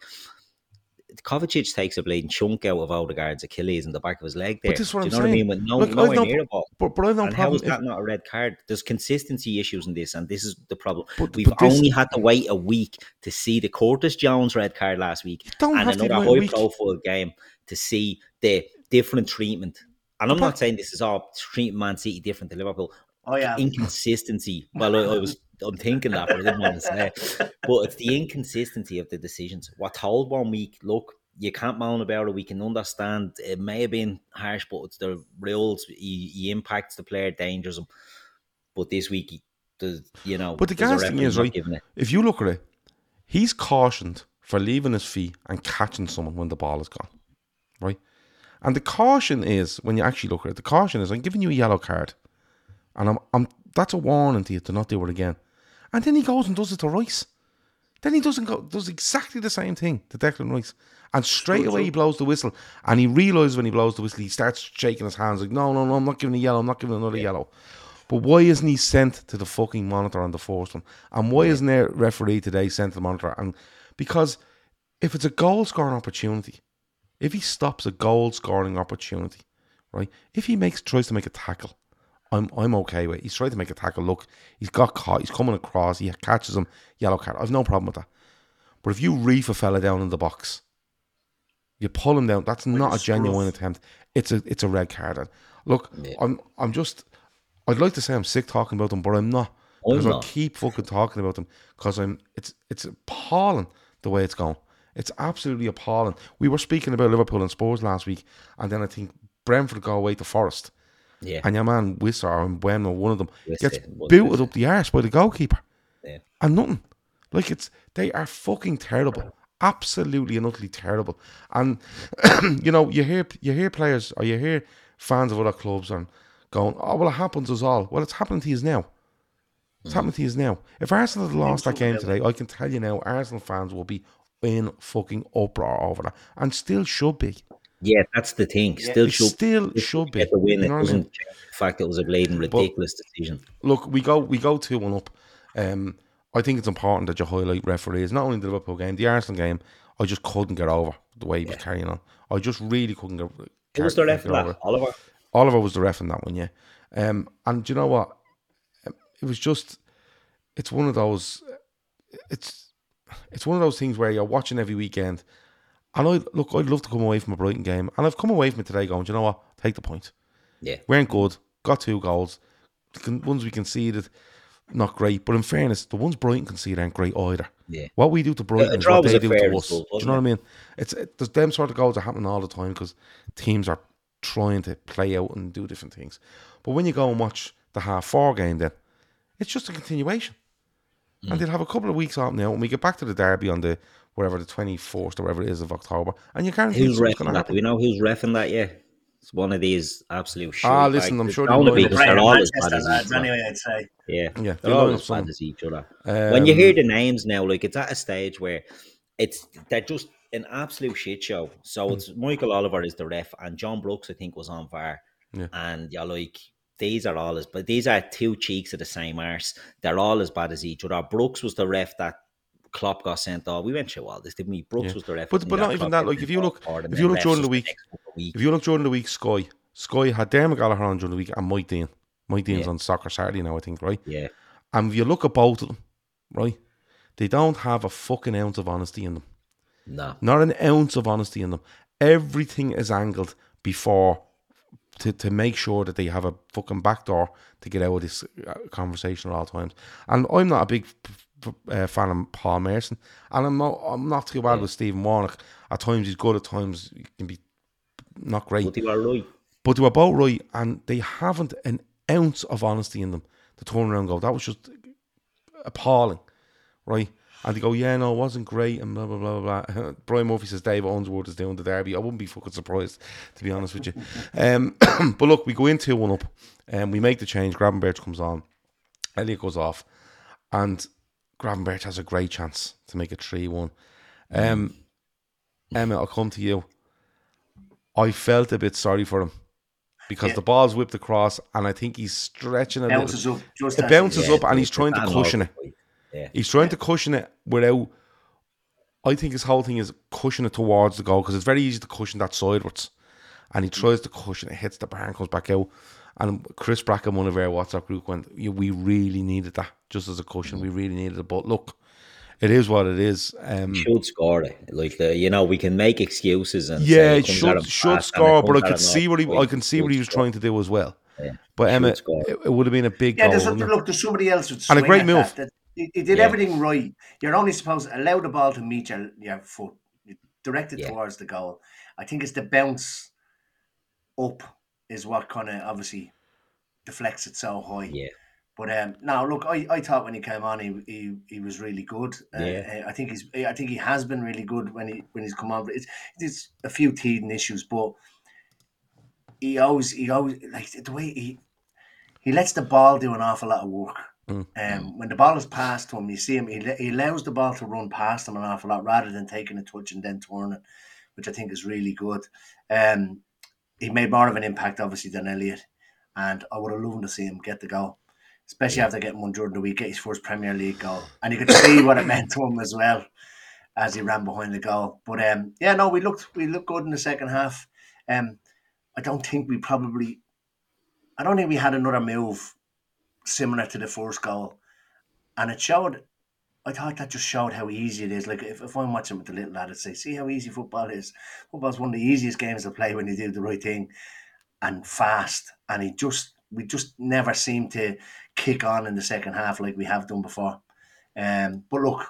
Kovacic takes a bleeding chunk out of Odegaard's Achilles in the back of his leg there. But this is what Do I'm you know saying. what I mean? With no, Look, I've nowhere no- near the ball. But but I've no and how problem. is if- that not a red card? There's consistency issues in this, and this is the problem. But- We've but this- only had to wait a week to see the Curtis Jones red card last week, don't and have to another wait a high week. profile game to see the different treatment. And I'm But- not saying this is all treating Man City different to Liverpool. Oh yeah, Inconsistency. Well, I, I was I'm thinking that, but I didn't want to say it. But it's the inconsistency of the decisions. We're told one week, look, you can't moan about it. We can understand it may have been harsh, but it's the rules. He, he impacts the player, dangers him. But this week, he does, you know. But the gas thing is right. If you look at it, he's cautioned for leaving his feet and catching someone when the ball is gone, right? And the caution is when you actually look at it, the caution is I'm giving you a yellow card, and I'm I'm that's a warning to you to not do it again. And then he goes and does it to Rice. Then he doesn't go does exactly the same thing to Declan Rice. And straight away he blows the whistle. And he realises when he blows the whistle, he starts shaking his hands like, no, no, no, I'm not giving a yellow, I'm not giving another yellow. But why isn't he sent to the fucking monitor on the fourth one? And why isn't there referee today sent to the monitor? And because if it's a goal scoring opportunity, if he stops a goal scoring opportunity, right? If he makes tries to make a tackle I'm I'm okay with. It. He's trying to make a tackle. Look, he's got caught. He's coming across. He catches him. Yellow card. I've no problem with that. But if you reef a fella down in the box, you pull him down. That's not a genuine attempt. It's a it's a red card. And look, yeah. I'm I'm just. I'd like to say I'm sick talking about them, but I'm not. Because I keep fucking talking about them because I'm. It's it's appalling the way it's going. It's absolutely appalling. We were speaking about Liverpool and Spurs last week, and then I think Brentford go away to Forest. Yeah. And your man Wissa and Bueno, one of them, gets booted up the arse by the goalkeeper. Yeah. And nothing. Like it's they are fucking terrible. Absolutely and utterly terrible. And you know, you hear you hear players or you hear fans of other clubs and going, Oh well it happens to us all. Well it's happening to you now. It's mm. happening to you now. If Arsenal had lost that game today, I can tell you now, Arsenal fans will be in fucking uproar over that. And still should be. Yeah, that's the thing. Still should still should be. The win. You know it doesn't I mean? the fact that it was a blatant ridiculous but, decision. Look, we go we go two one up. Um, I think it's important that you highlight referees, not only the Liverpool game, the Arsenal game. I just couldn't get over the way he was carrying on. I just really couldn't get. Who was the ref in that? Oliver. Oliver was the ref in that one, yeah. Um, and you know what? Um, it was just. It's one of those. It's. It's one of those things where you're watching every weekend, and I look. I'd love to come away from a Brighton game, and I've come away from it today going. you know what? Take the point. Yeah, we weren't good. Got two goals. The ones we conceded not great. But in fairness, the ones Brighton concede aren't great either. Yeah. What we do to Brighton is what they do to us. do you know what I mean? It's it, there's them sort of goals are happening all the time because teams are trying to play out and do different things. But when you go and watch the half four game, then it's just a continuation. Mm. And they'll have a couple of weeks off now, and we get back to the derby on the wherever the twenty fourth or whatever it is of October, and you can't. Who's refing that? Do we know who's refing that? Yeah. It's one of these absolute shit. Ah, listen, I'm sure they're only because they're all as bad as each. Anyway, I'd say. Yeah, yeah, they're all as bad as each other. Um, when you hear the names now, like it's at a stage where it's they're just an absolute shit show. So hmm. it's Michael Oliver is the ref, and John Brooks I think was on VAR, yeah. and you're like. These are all as, but these are two cheeks of the same arse. They're all as bad as each other. Brooks was the ref that Klopp got sent off. We went through all this, didn't we? Brooks yeah. was the ref. But, but not even that. Like if you look, if you look during the week, if you look during the week, Sky Sky had Dermot Gallagher on during the week and Mike Dean. Mike Dean's yeah. on Soccer Saturday now, I think, right? Yeah. And if you look at both of them, right, they don't have a fucking ounce of honesty in them. No. Not an ounce of honesty in them. Everything is angled before to, to make sure that they have a fucking back door to get out of this uh, conversation at all times. And I'm not a big uh, fan of Paul Merson, and I'm not I'm not too bad yeah. with Stephen Warnock. At times he's good, at times he can be not great. But they were right. But they were both right, and they haven't an ounce of honesty in them to turn around and go, that was just appalling, right? And they go, yeah, no, it wasn't great, and blah, blah, blah, blah. Brian Murphy says Dave Owensworth is doing the derby. I wouldn't be fucking surprised, to be honest with you. Um, but look, we go into one up, and we make the change. Gravenberch comes on, Elliott goes off, and Gravenberch has a great chance to make a 3 1. Um, Emma, I'll come to you. I felt a bit sorry for him because yeah. the ball's whipped across, and I think he's stretching it. Bounces little. up, it bounces yeah, up, and he's trying to cushion it. Yeah. He's trying to cushion it without. I think his whole thing is cushion it towards the goal because it's very easy to cushion that sidewards, and he tries to cushion it, hits the bar, and comes back out. And Chris Bracken, one of our WhatsApp group, went, "We really needed that just as a cushion. We really needed it." But look, it is what it is. Um, should score it, like the, you know, we can make excuses and yeah, it should should score, but I can see what he I can see what he was score. trying to do as well. Yeah. But Emma, it, it, would have been a big yeah. goal. There's something, look, there's somebody else and a great move. That, that he, he, did yeah. everything right. You're only supposed to allow the ball to meet your, your foot, you direct it yeah. towards the goal. I think it's the bounce up is what kind of obviously deflects it so high. Yeah. But um, now, look, I, I thought when he came on, he he, he was really good. Uh, yeah. Uh, I think he's I think he has been really good when he when he's come on. It's it's a few teething issues, but he always he always like the way he he lets the ball do an awful lot of work. Mm. Um, when the ball is passed to him, you see him. He, he allows the ball to run past him an awful lot rather than taking a touch and then turning, which I think is really good. Um, he made more of an impact, obviously, than Elliott, and I would have loved to see him get the goal especially after getting one during the week, get his first Premier League goal, and you could see what it meant to him as well as he ran behind the goal. But um, yeah, no, we looked we looked good in the second half. Um, I don't think we probably I don't think we had another move similar to the first goal, and it showed. I thought that just showed how easy it is. Like if, if I'm watching with the little lad, I'd say, "See how easy football is. Football's one of the easiest games to play when you do the right thing, and fast." And he just, we just never seem to kick on in the second half like we have done before. Um, but look,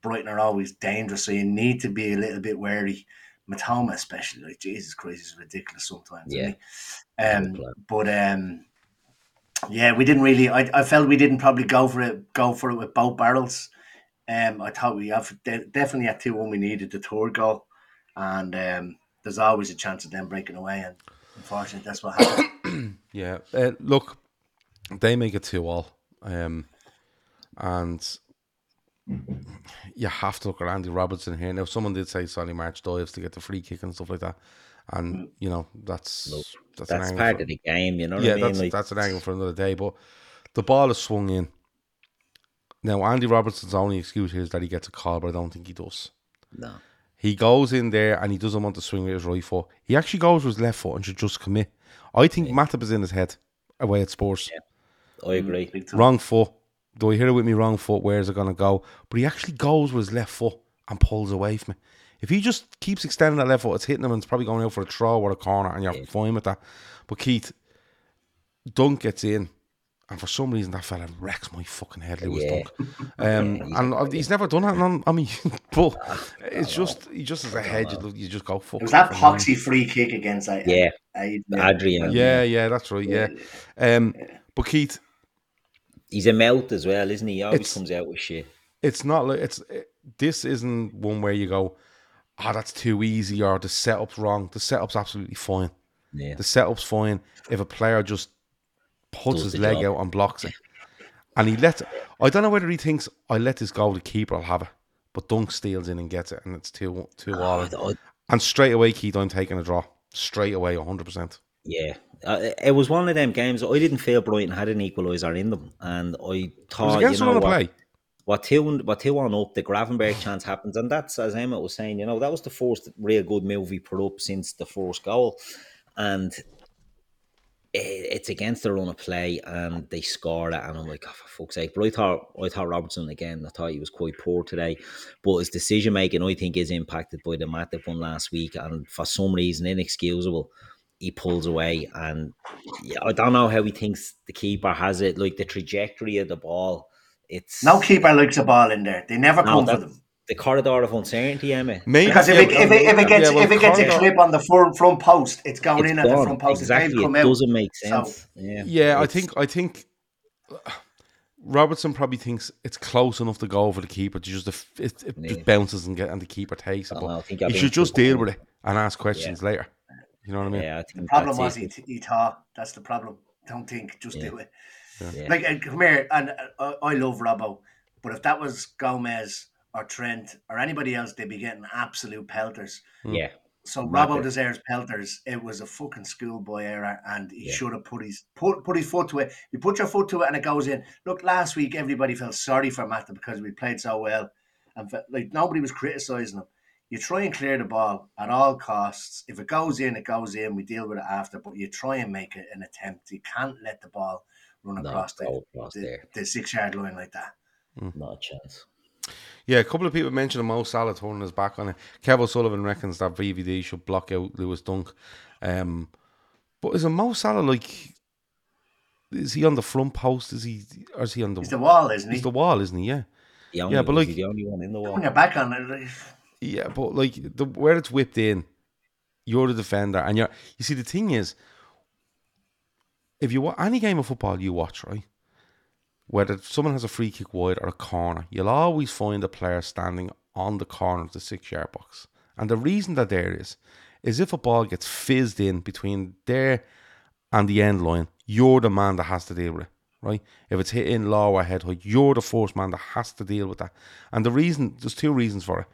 Brighton are always dangerous, so you need to be a little bit wary. Mitoma, especially, like Jesus Christ, is ridiculous sometimes. Yeah. Um, but um, yeah, we didn't really. I, I felt we didn't probably go for it. Go for it with both barrels. Um, I thought we have de- definitely at two one. We needed the tour goal, and um, there's always a chance of them breaking away. And unfortunately, that's what happened. Yeah, uh, look, they make it two all, um, and you have to look at Andy Robertson here. Now, someone did say Solly March dives to get the free kick and stuff like that, and you know that's that's, That's angle part for- of the game, you know what yeah, I mean? that's Like, that's an angle for another day. But the ball is swung in. Now, Andy Robertson's only excuse here is that he gets a call, but I don't think he does. no. He goes in there and he doesn't want to swing with his right foot. He actually goes with his left foot and should just commit. I think Matip is in his head away at Spurs. I mm. agree. Wrong foot. Do I hear it with me? Wrong foot. Where's it going to go? But he actually goes with his left foot and pulls away from it. If he just keeps extending that left foot, it's hitting him and it's probably going out for a throw or a corner and you're fine with that. But Keith, Dunk gets in. And for some reason, that fella wrecks my fucking head, Lewis Yeah. Dunk. Um, and uh, he's never done that on, on me. but it's just, he just as a head, you, you just go, fuck. It was that off, poxy free kick against I, Yeah. I, Adrian. Yeah, yeah, that's right. Yeah. Um, but Keith, He's a melt as well, isn't he? He always It's- comes out with shit. it's not like it's it, this isn't one where you go, ah, that's too easy or the setup's wrong. The setup's absolutely fine. Yeah. The setup's fine if a player just puts Does his leg job. out and blocks it, and he lets. I don't know whether he thinks I let this go, the keeper will have it, but Dunk steals in and gets it, and it's two two all. I- I- And straight away, Keith, I'm taking a draw. Straight away, hundred percent. Yeah, uh, it was one of them games. I didn't feel Brighton had an equaliser in them, and I thought you know what, play. what two what two on up, the Gravenberch chance happens, and that's as Emma was saying. You know that was the first real good move he put up since the first goal, and Eh, it's against the run of play, and they scored it, and I'm like, oh, for fuck's sake! But I thought I thought Robertson again. I thought he was quite poor today, but his decision making I think is impacted by the Matip one last week, and for some reason inexcusable. He pulls away, and yeah, I don't know how he thinks the keeper has it. Like the trajectory of the ball, it's No keeper likes a ball in there. They never no, come for them. The corridor of uncertainty, Emma. Maybe Because if, yeah, it, if, it, if it gets yeah, well, if it gets a clip on the front, front post, it's going It's in at the front post. Exactly, It's come it doesn't make So- sense. yeah, Yeah, I think I think Robertson probably thinks it's close enough to go for the keeper to just if it, it Yeah. just bounces and get and the keeper takes it. But I think he should just deal with it and ask questions later. You know what I mean? Yeah, I think problem was it. he, he thought that's the problem. Don't think, just Yeah. do it. Yeah. Like uh, come here, and uh, I love Robbo, but if that was Gomez or Trent or anybody else, they'd be getting absolute pelters. Yeah, So Not Robbo good. deserves pelters. It was a fucking schoolboy error, and he Yeah. should have put his put put his foot to it. You put your foot to it, and it goes in. Look, last week everybody felt sorry for Matip because we played so well, and fe- like nobody was criticizing him. You try and clear the ball at all costs. If it goes in, it goes in. We deal with it after, but you try and make it an attempt. You can't let the ball run across, go the, across the, there. the six yard line like that. Mm. not a chance. Yeah, a couple of people mentioned a Mo Salah turning his back on it. Kev O'Sullivan reckons that VVD should block out Lewis Dunk. Um, but is a Mo Salah like? Is he on the front post? Is he? Or is he on the? He's the wall, isn't he? he's the wall, isn't he? Yeah. Only, Yeah, but was he like- the only one in the wall. Putting your back on it. Yeah, but like the where it's whipped in, you're the defender, and you're. You see, the thing is, if you wa any game of football you watch, right, whether someone has a free kick wide or a corner, you'll always find a player standing on the corner of the six yard box, and the reason that there is, is if a ball gets fizzed in between there and the end line, you're the man that has to deal with it. Right? If it's hitting low or head height, you're the first man that has to deal with that. And the reason, there's two reasons for it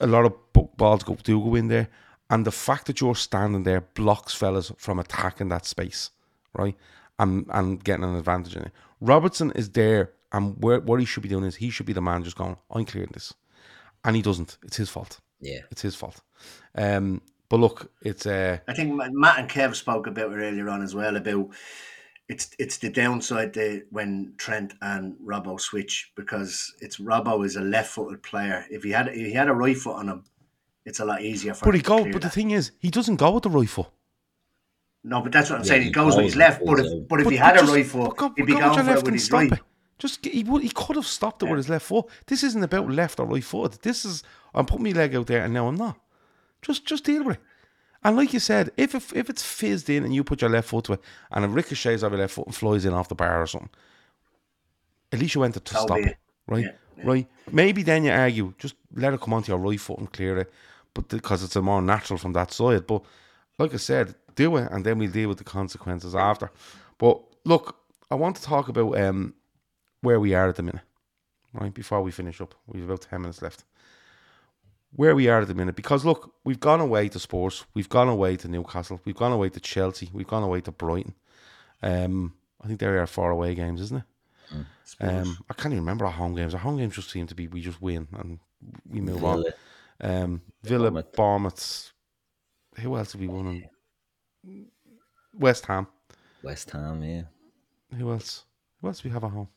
a lot of balls go, do go in there, and the fact that you're standing there blocks fellas from attacking that space, right? And and getting an advantage in it. Robertson is there, and where, what he should be doing is he should be the man just going, I'm clearing this, and he doesn't. It's his fault. Yeah, It's his fault. Um, But look, it's uh, I think Matt and Kev spoke about it earlier on as well about it's it's the downside the, when Trent and Robbo switch because it's Robbo is a left-footed player. If he had if he had a right foot on him, it's a lot easier for. But him he to go. clear But the thing is, he doesn't go with the right foot. No, but that's what I'm Yeah, saying. he He goes with his left, with but if but if But- he but had a right foot, go- he'd be go going for it left with and his right. it. Just he would, he could have stopped it with his left foot. This isn't about left or right foot. This is I'm putting my leg out there and now I'm not. Just just deal with it. And like you said, if if, if it's fizzed in and you put your left foot to it and it ricochets off your left foot and flies in off the bar or something, at least you went to, to stop it, it. right? Yeah, Right? Maybe then you argue, just let it come onto your right foot and clear it, but because it's a more natural from that side. But like I said, do it and then we'll deal with the consequences after. But look, I want to talk about um where we are at the minute, right? Before we finish up, we've about ten minutes left. Where we are at the minute, because look, we've gone away to Spurs, we've gone away to Newcastle, we've gone away to Chelsea, we've gone away to Brighton. Um, I think there are four away games, isn't it? Um, I can't even remember our home games. Our home games just seem to be we just win and we move Villa. on. Um, Villa, Bournemouth. Bournemouth. Who else have we won? West Ham. West Ham, yeah. Who else? Who else do we have at home?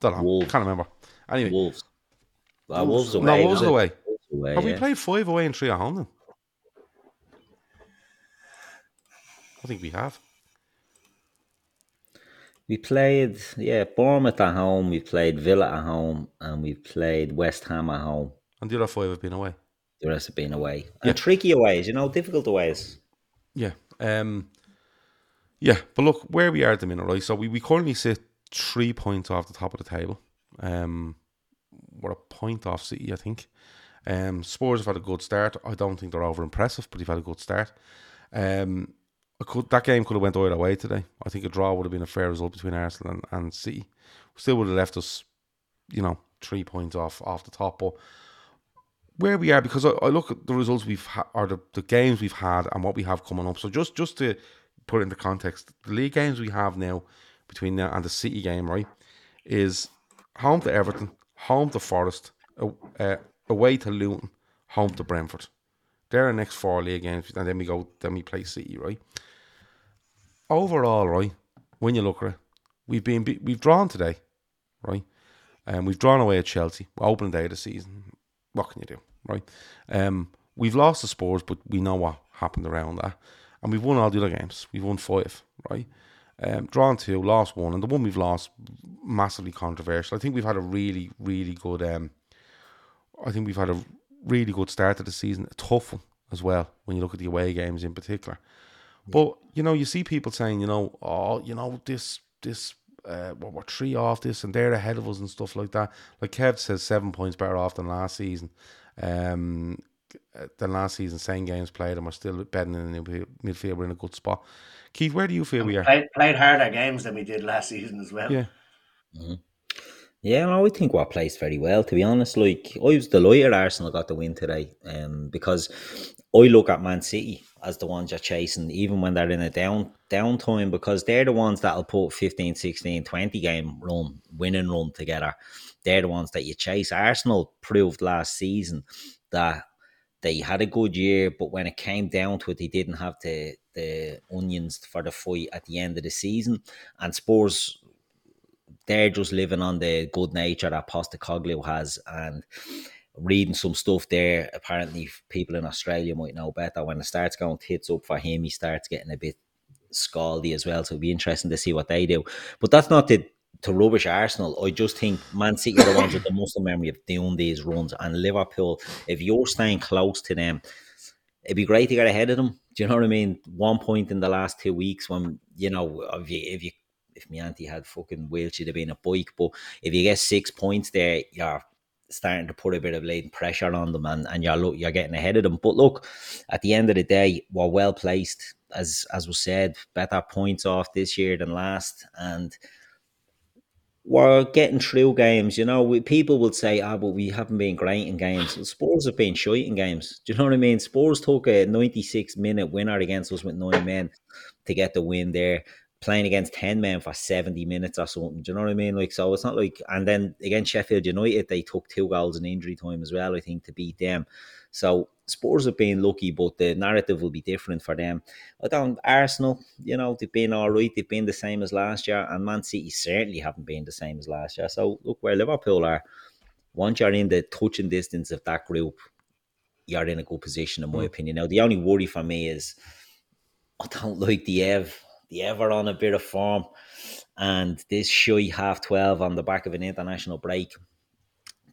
Don't know. Wolves. Can't remember. Anyway, Wolves. Uh, Wolves no, away. Wolves is away. Wolves away, Have we played five away and three at home then? I think we have. We played, yeah, Bournemouth at home. We played Villa at home, and we played West Ham at home. And the other five have been away. The rest have been away. And Yeah. tricky aways, you know, difficult aways. Yeah. Um Yeah, but look where we are at the minute, right? So we, we currently sit three points off the top of the table. Um we're a point off City, I think. Um Spurs have had a good start. I don't think they're over impressive, but they've had a good start. Um could, that game could have went either way today. I think a draw would have been a fair result between Arsenal and, and City. Still would have left us, you know, three points off off the top. But where we are because I, I look at the results we've had or the, the games we've had and what we have coming up. So just just to put it into context, the league games we have now between now and the City game, right, is home to Everton, home to Forest, uh, away to Luton, home to Brentford. They're our next four league games, and then we go, then we play City, right? Overall, right, when you look at it, we've been we've drawn today, right, and we've drawn away at Chelsea, opening day of the season. What can you do, right? Um, we've lost the Spurs, but we know what happened around that, and we've won all the other games. We've won five, right? Um, drawn two, lost one, and the one we've lost massively controversial. I think we've had a really, really good. Um, I think we've had a really good start to the season, a tough one as well. When you look at the away games in particular, but you know, you see people saying, you know, oh, you know, this, this, uh, well, we're three off this, and they're ahead of us and stuff like that. Like Kev says, seven points better off than last season. Um, uh, than last season, same games played, and we're still betting in the midfield- midfield. We're in a good spot. Keith, where do you feel we are? Played, played harder games than we did last season as well. Yeah, Yeah, no, I think we're placed very well. To be honest, like I was delighted Arsenal got the win today, um, because I look at Man City as the ones you're chasing, even when they're in a down downtime, because they're the ones that'll put 15, 16, 20 game run, winning run together. They're the ones that you chase. Arsenal proved last season that they had a good year, but when it came down to it, they didn't have the the onions for the fight at the end of the season. And Spurs they're just living on the good nature that Postecoglou has and reading some stuff there. Apparently, people in Australia might know better. When it starts going tits up for him, he starts getting a bit scaldy as well. So it'll be interesting to see what they do. But that's not to, to rubbish Arsenal. I just think Man City are the ones with the muscle memory of doing these runs. And Liverpool, if you're staying close to them, it'd be great to get ahead of them. Do you know what I mean? One point in the last two weeks when, you know, if you, if you if my auntie had fucking wheeled, she'd have been a bike. But if you get six points there, you're starting to put a bit of latent pressure on them and, and you're look you're getting ahead of them. But look, at the end of the day, we're well placed, as as was said, better points off this year than last. And we're getting through games. You know, we, people will say, "Ah, but we haven't been great in games." Well, Spurs have been shite in games. Do you know what I mean? Spurs took a 96 minute winner against us with nine men to get the win there. playing against 10 men for 70 minutes or something. Do you know what I mean? Like, so it's not like, and then against Sheffield United, they took two goals in injury time as well, I think, to beat them. So Spurs have been lucky, but the narrative will be different for them. I don't, Arsenal, you know, they've been all right. They've been the same as last year, and Man City certainly haven't been the same as last year. So look where Liverpool are. Once you're in the touching distance of that group, you're in a good position, in my mm. opinion. Now, the only worry for me is I don't like the Ev the ever on a bit of form. And this shy half 12 on the back of an international break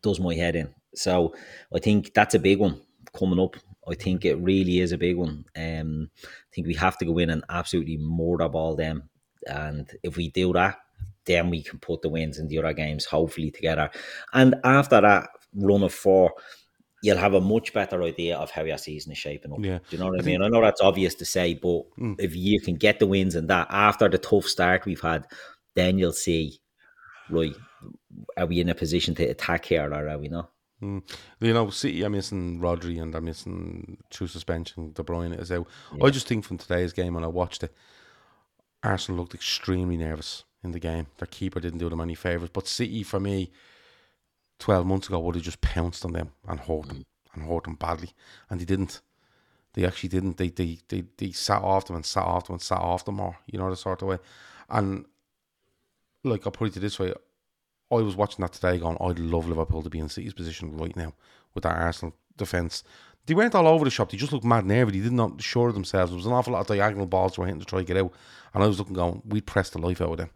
does my head in. So I think that's a big one coming up. I think it really is a big one. Um, I think we have to go in and absolutely murder ball them. And if we do that, then we can put the wins in the other games hopefully together. And after that run of four, you'll have a much better idea of how your season is shaping up. Yeah. Do you know what I, I mean? I know that's obvious to say, but mm. if you can get the wins and that after the tough start we've had, then you'll see, right, are we in a position to attack here or are we not? Mm. You know, City are missing Rodri and they're missing true suspension. De Bruyne is out. Yeah. I just think from today's game when I watched it, Arsenal looked extremely nervous in the game. Their keeper didn't do them any favours. But City, for me, 12 months ago would have just pounced on them and hurt them and hurt them badly. And they didn't. They actually didn't. They, they, they, they sat off them and sat off them and sat off them more, you know, the sort of way. And like, I'll put it this way I was watching that today going, I'd love Liverpool to be in City's position right now with that Arsenal defence. They went all over the shop. They just looked mad nervy. They did not sure themselves. There was an awful lot of diagonal balls were hitting to try to get out. And I was looking going, we'd press the life out of them.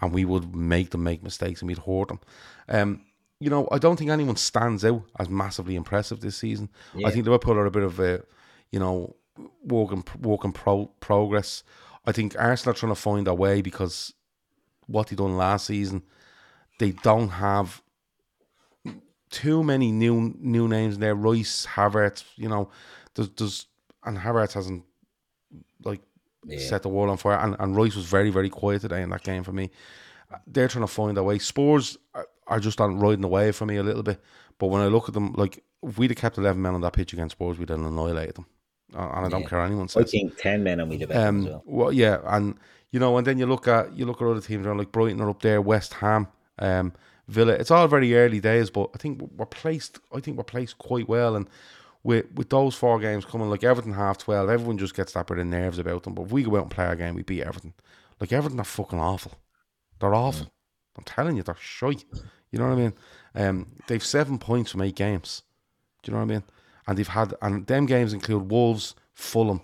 And we would make them make mistakes and we'd hurt them. Um, you know, I don't think anyone stands out as massively impressive this season. Yeah. I think Liverpool are a bit of a, you know, work in, work in pro, progress. I think Arsenal are trying to find a way because what they done last season, they don't have too many new new names there. Rice, Havertz, you know, there's, there's and Havertz hasn't like yeah. set the world on fire. And, and Rice was very very quiet today in that game for me. They're trying to find a way. Spurs are just on riding away for me a little bit. But when I look at them, like if we'd have kept eleven men on that pitch against Spurs, we'd have annihilated them. And I don't yeah. care anyone says. I think ten men and we'd have um, well. well. yeah, and you know, and then you look at you look at other teams around like Brighton are up there, West Ham, um, Villa. It's all very early days, but I think we're placed. I think we're placed quite well, and with with those four games coming, like Everton half twelve, everyone just gets that bit of nerves about them. But if we go out and play our game, we beat Everton. Like Everton are fucking awful. They're awful. Mm. I'm telling you, they're shy. You know what I mean? Um, they've seven points from eight games. Do you know what I mean? And they've had, and them games include Wolves, Fulham,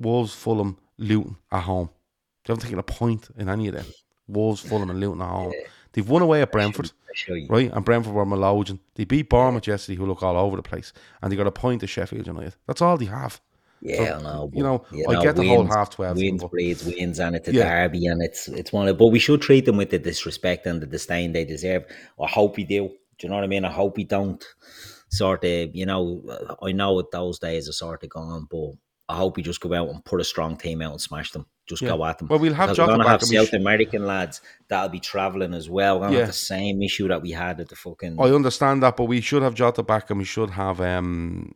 Wolves, Fulham, Luton at home. They haven't taken a point in any of them. Wolves, Fulham, and Luton at home. They've won away at Brentford, right? And Brentford were Malojan. They beat Bournemouth yesterday, who look all over the place, and they got a point to Sheffield United. That's all they have. Yeah, so, know. You know, you I know, get the wins, whole half twelve. Wins breeds wins, and it's a yeah. derby, and it's it's one of. But we should treat them with the disrespect and the disdain they deserve. I hope we do. Do you know what I mean? I hope we don't. Sort of, you know, I know that those days are sort of gone, but I hope we just go out and put a strong team out and smash them. Just yeah. go at them. Well, we'll have Jota back. Have South American lads that'll be traveling as well. We're yeah. have the same issue that we had at the fucking. I understand that, but we should have Jota back, and we should have um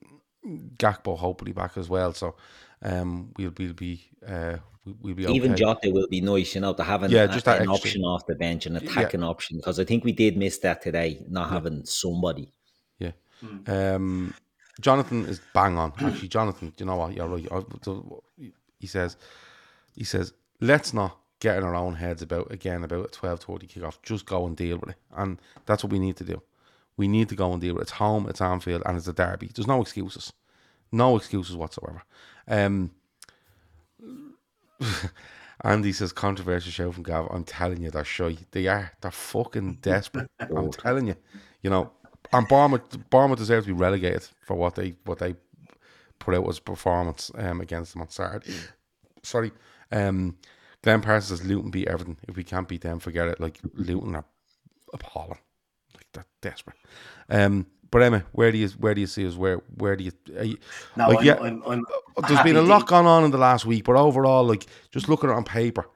Gakpo hopefully back as well. So um, we'll, we'll be uh, we'll be okay. even Jota will be nice, you know, to have an, yeah, just a, an option off the bench, an attacking yeah. option because I think we did miss that today, not yeah. having somebody. Yeah. Mm. Um, Jonathan is bang on. Actually, Jonathan, you know what? You're right. He says, he says, let's not get in our own heads about again about a twelve thirty kickoff. Just go and deal with it, and that's what we need to do. We need to go and deal with it. It's home, it's Anfield, and it's a derby. There's no excuses, no excuses whatsoever. Um, Andy says controversial show from Gav. I'm telling you, they're shy. They are. They're fucking desperate. I'm telling you. You know, and Bournemouth, Bournemouth deserves to be relegated for what they what they put out as performance um, against them on Saturday. Sorry. Um, Glenn Parsons says Luton beat Everton. If we can't beat them, forget it. Like Luton are appalling. Like they're desperate. Um, but Emma, where do you where do you see us? Where where do you? you no, like, I'm, yeah, I'm, I'm uh, there's been a lot going on in the last week, but overall, like just looking at it on paper,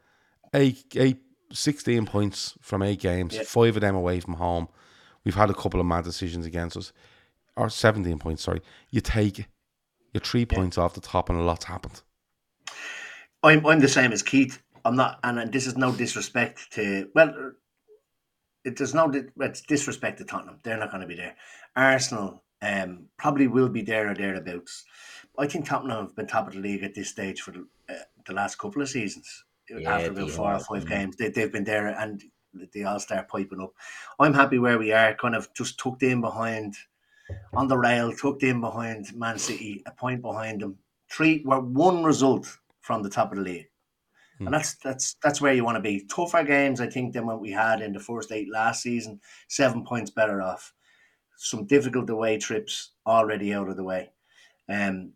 eight, eight, 16 points from eight games, yeah. five of them away from home. We've had a couple of mad decisions against us, or seventeen points. Sorry, you take you're three yeah. points off the top, and a lot's happened. I'm I'm the same as Keith. I'm not, and this is no disrespect to well, it does no it's disrespect to Tottenham. They're not going to be there. Arsenal um, probably will be there or thereabouts. I think Tottenham have been top of the league at this stage for the, uh, the last couple of seasons. Yeah, After about four or 5 mm-hmm. games, they, they've been there and they all start piping up. I'm happy where we are, kind of just tucked in behind, on the rail, tucked in behind Man City, a point behind them. Three, we're one result from the top of the league. And hmm. that's that's that's where you want to be. Tougher games, I think, than what we had in the first eight last season. Seven points better off. Some difficult away trips already out of the way. Um,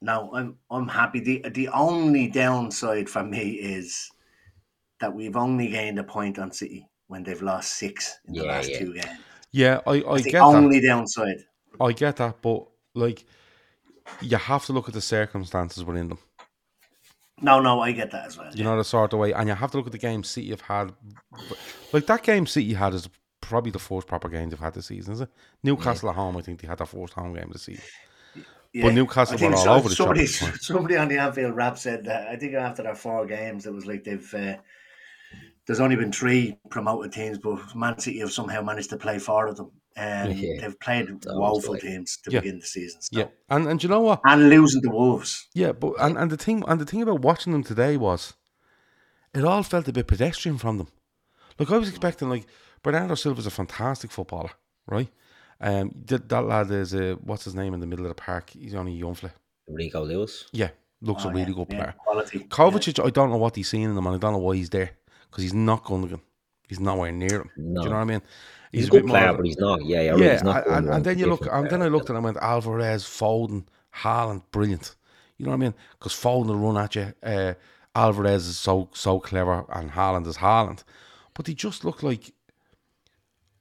now I'm I'm happy. The the only downside for me is that we've only gained a point on City when they've lost six in the yeah, last yeah. two games. Yeah, I, I get the only downside. I get that, but like you have to look at the circumstances within them. No, no, I get that as well. You know the sort of way, and you have to look at the game City have had. Like that game City had is probably the first proper game they've had this season, is it? Newcastle yeah. at home, I think they had their first home game this season. Yeah. But Newcastle were all so, over the somebody, somebody on the Anfield Wrap said that I think after their four games, it was like they've. Uh, there's only been three promoted teams, but Man City have somehow managed to play four of them. Um, yeah. They've played woeful teams to yeah. begin the season. So. Yeah, and and you know what? And losing the Wolves. Yeah, but and, and the thing and the thing about watching them today was, it all felt a bit pedestrian from them. Like I was expecting, like Bernardo Silva's a fantastic footballer, right? Um, that, that lad is a what's his name in the middle of the park? He's only young fella. Rico Lewis. Yeah, looks oh, a really yeah, good player. quality. Kovacic, I don't know what he's seeing in him, and I don't know why he's there because he's not going Gundogan. He's nowhere near him. No. Do you know what I mean? He's, he's a, good player, but he's not. Yeah, yeah. yeah not and, and then you look, and then I looked and I went Alvarez, Foden, Haaland, brilliant. You know what I mean? Because Foden will run at you. Uh, Alvarez is so so clever, and Haaland is Haaland, but he just looked like.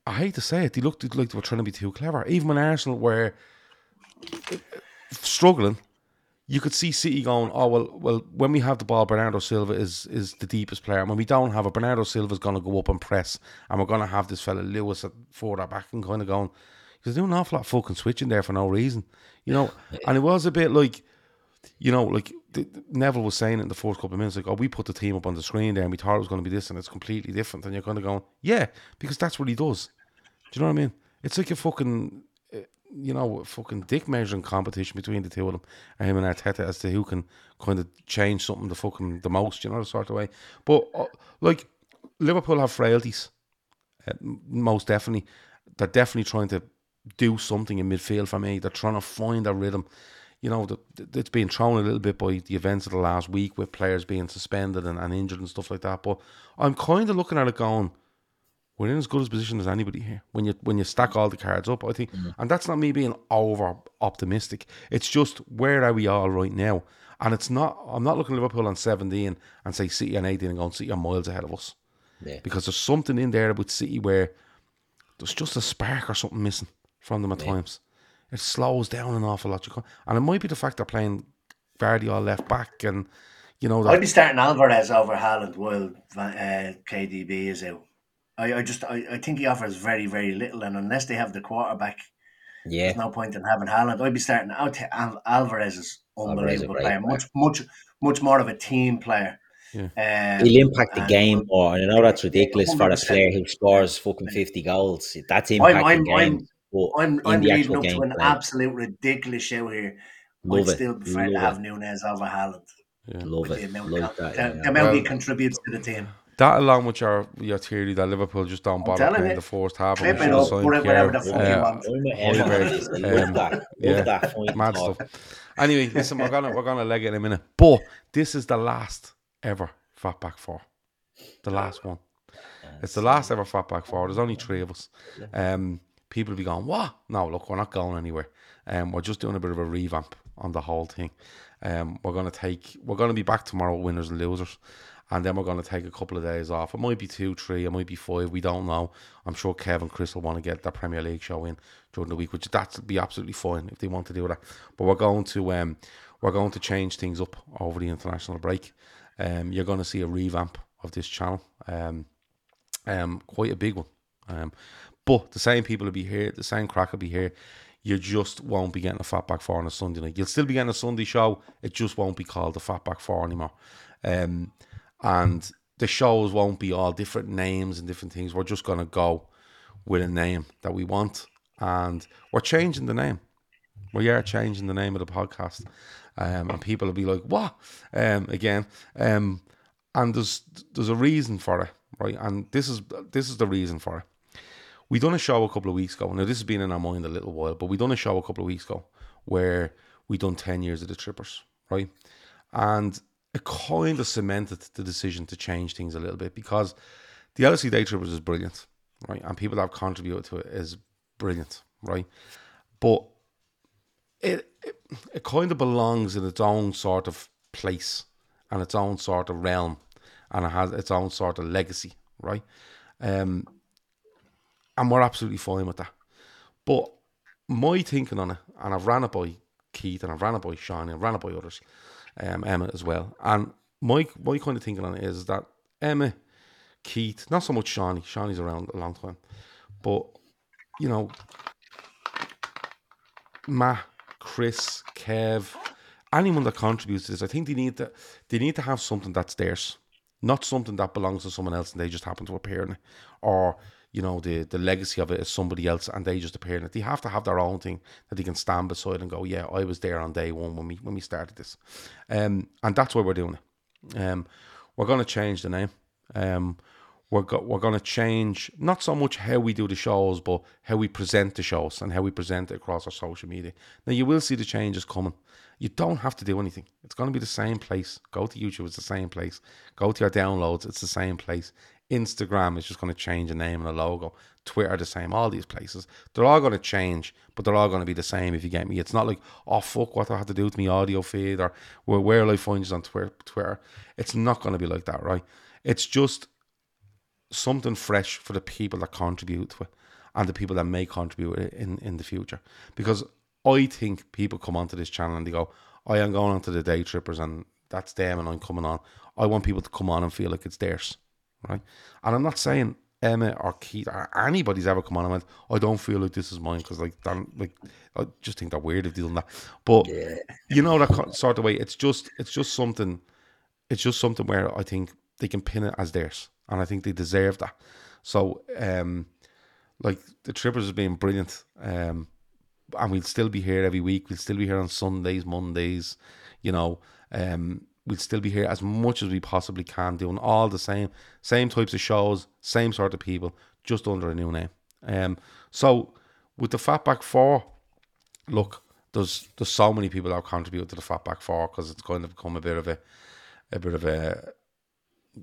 I hate to say it, he looked like they were trying to be too clever. Even when Arsenal were struggling, you could see City going, oh well, well when we have the ball, Bernardo Silva is is the deepest player. And when we don't have it, Bernardo Silva is going to go up and press, and we're going to have this fella Lewis at further back and kind of going. He's doing an awful lot of fucking switching there for no reason, you know. And it was a bit like, you know, like the, Neville was saying in the first couple of minutes, like, oh, we put the team up on the screen there, and we thought it was going to be this, and it's completely different. And you're kind of going, yeah, because that's what he does. Do you know what I mean? It's like a fucking you know, fucking dick measuring competition between the two of them, and him and Arteta, as to who can kind of change something the fucking the most, you know, the sort of way. But uh, like Liverpool have frailties, uh, most definitely. They're definitely trying to do something in midfield for me. They're trying to find a rhythm. You know, the, the, it's being thrown a little bit by the events of the last week with players being suspended and, and injured and stuff like that. But I'm kind of looking at it going we're in as good a position as anybody here when you when you stack all the cards up. I think, mm. and that's not me being over optimistic. It's just where are we all right now, and it's not. I'm not looking at Liverpool on 17 and say City on 18 and going City are miles ahead of us, yeah. because there's something in there about City where there's just a spark or something missing from them at yeah. times. It slows down an awful lot, and it might be the fact they're playing Gvardiol left back and. You know, that, I'd be starting Alvarez over Haaland while uh, KDB is out. I, I just I, I think he offers very very little, and unless they have the quarterback, yeah, there's no point in having Haaland. I'd be starting out. Al- Alvarez is unbelievable Alvarez player, much much much more of a team player. Yeah. Um, He'll impact the game more, and I know that's ridiculous 100%. for a player who scores fucking fifty goals. That's impacting I'm, I'm, game. I'm, I'm, I'm leading up to an play. absolute ridiculous show here. Love I'd it. still prefer Love to have Nunez over Haaland. Yeah. Love it. The amount, Love that, the, yeah. the amount well, he contributes to the team. That along with your your theory that Liverpool just don't bother playing the first half. Clip it up, whatever the fuck uh, you want. Um, yeah, mad stuff. Anyway, listen, we're gonna we're gonna leg it in a minute, but this is the last ever fat Fatback Four, the last one. It's the last ever fat Fatback Four. There's only three of us. Um, people will be going, what? No, look, we're not going anywhere. Um, we're just doing a bit of a revamp on the whole thing. Um, we're gonna take, we're gonna be back tomorrow, winners and losers and then we're going to take a couple of days off. It might be two, three, it might be five. We don't know. I'm sure Kevin Chris will want to get their Premier League show in during the week, which that'd be absolutely fine if they want to do that. But we're going to um, we're going to change things up over the international break. Um, you're going to see a revamp of this channel, um, um, quite a big one. Um, but the same people will be here, the same crack will be here. You just won't be getting a Fat Back Four on a Sunday night. You'll still be getting a Sunday show. It just won't be called the Fat Back Four anymore. Um, and the shows won't be all different names and different things. We're just gonna go with a name that we want, and we're changing the name. We are changing the name of the podcast, um, and people will be like, "What?" Um, again, um, and there's there's a reason for it, right? And this is this is the reason for it. We done a show a couple of weeks ago. Now this has been in our mind a little while, but we done a show a couple of weeks ago where we done ten years of the Trippers, right? And it kind of cemented the decision to change things a little bit because the LFC Daytrippers is brilliant, right? And people that have contributed to it is brilliant, right? But it, it it kind of belongs in its own sort of place and its own sort of realm, and it has its own sort of legacy, right? Um, and we're absolutely fine with that. But my thinking on it, and I've ran it by Keith, and I've ran it by Sean, and I've ran it by others, um, Emma as well. And my my kind of thinking on it is that Emma, Keith, not so much Shawnee. Shawnee's around a long time, but you know, Matt, Chris, Kev, anyone that contributes to this, I think they need to they need to have something that's theirs, not something that belongs to someone else and they just happen to appear in it, or you know the the legacy of it is somebody else and they just appear in it. They have to have their own thing that they can stand beside and go, yeah, I was there on day one when we when we started this, um, and that's why we're doing it. Um, we're going to change the name. Um, we're go- we're going to change not so much how we do the shows, but how we present the shows and how we present it across our social media. Now you will see the changes coming. You don't have to do anything. It's going to be the same place. Go to YouTube, it's the same place. Go to your downloads, it's the same place. Instagram is just going to change a name and a logo. Twitter the same. All these places, they're all going to change, but they're all going to be the same. If you get me, it's not like oh fuck, what do I have to do with my audio feed or where where will I find you on Twitter? Twitter. It's not going to be like that, right? It's just something fresh for the people that contribute to it and the people that may contribute in in the future. Because I think people come onto this channel and they go, I am going onto the day trippers and that's them and I'm coming on. I want people to come on and feel like it's theirs, right? And I'm not saying Emma or Keith or anybody's ever come on and went, I don't feel like this is mine because like like I just think they're weird if they're doing that. But yeah. you know that sort of way. It's just it's just something. It's just something where I think they can pin it as theirs, and I think they deserve that. So, um, like the Trippers has been brilliant. Um, and we'll still be here every week. We'll still be here on Sundays, Mondays, you know. Um, we'll still be here as much as we possibly can, doing all the same, same types of shows, same sort of people, just under a new name. Um, so with the Fat Back Four, look, there's there's so many people that have contributed to the Fat Back Four because it's kind of become a bit of a, a bit of a,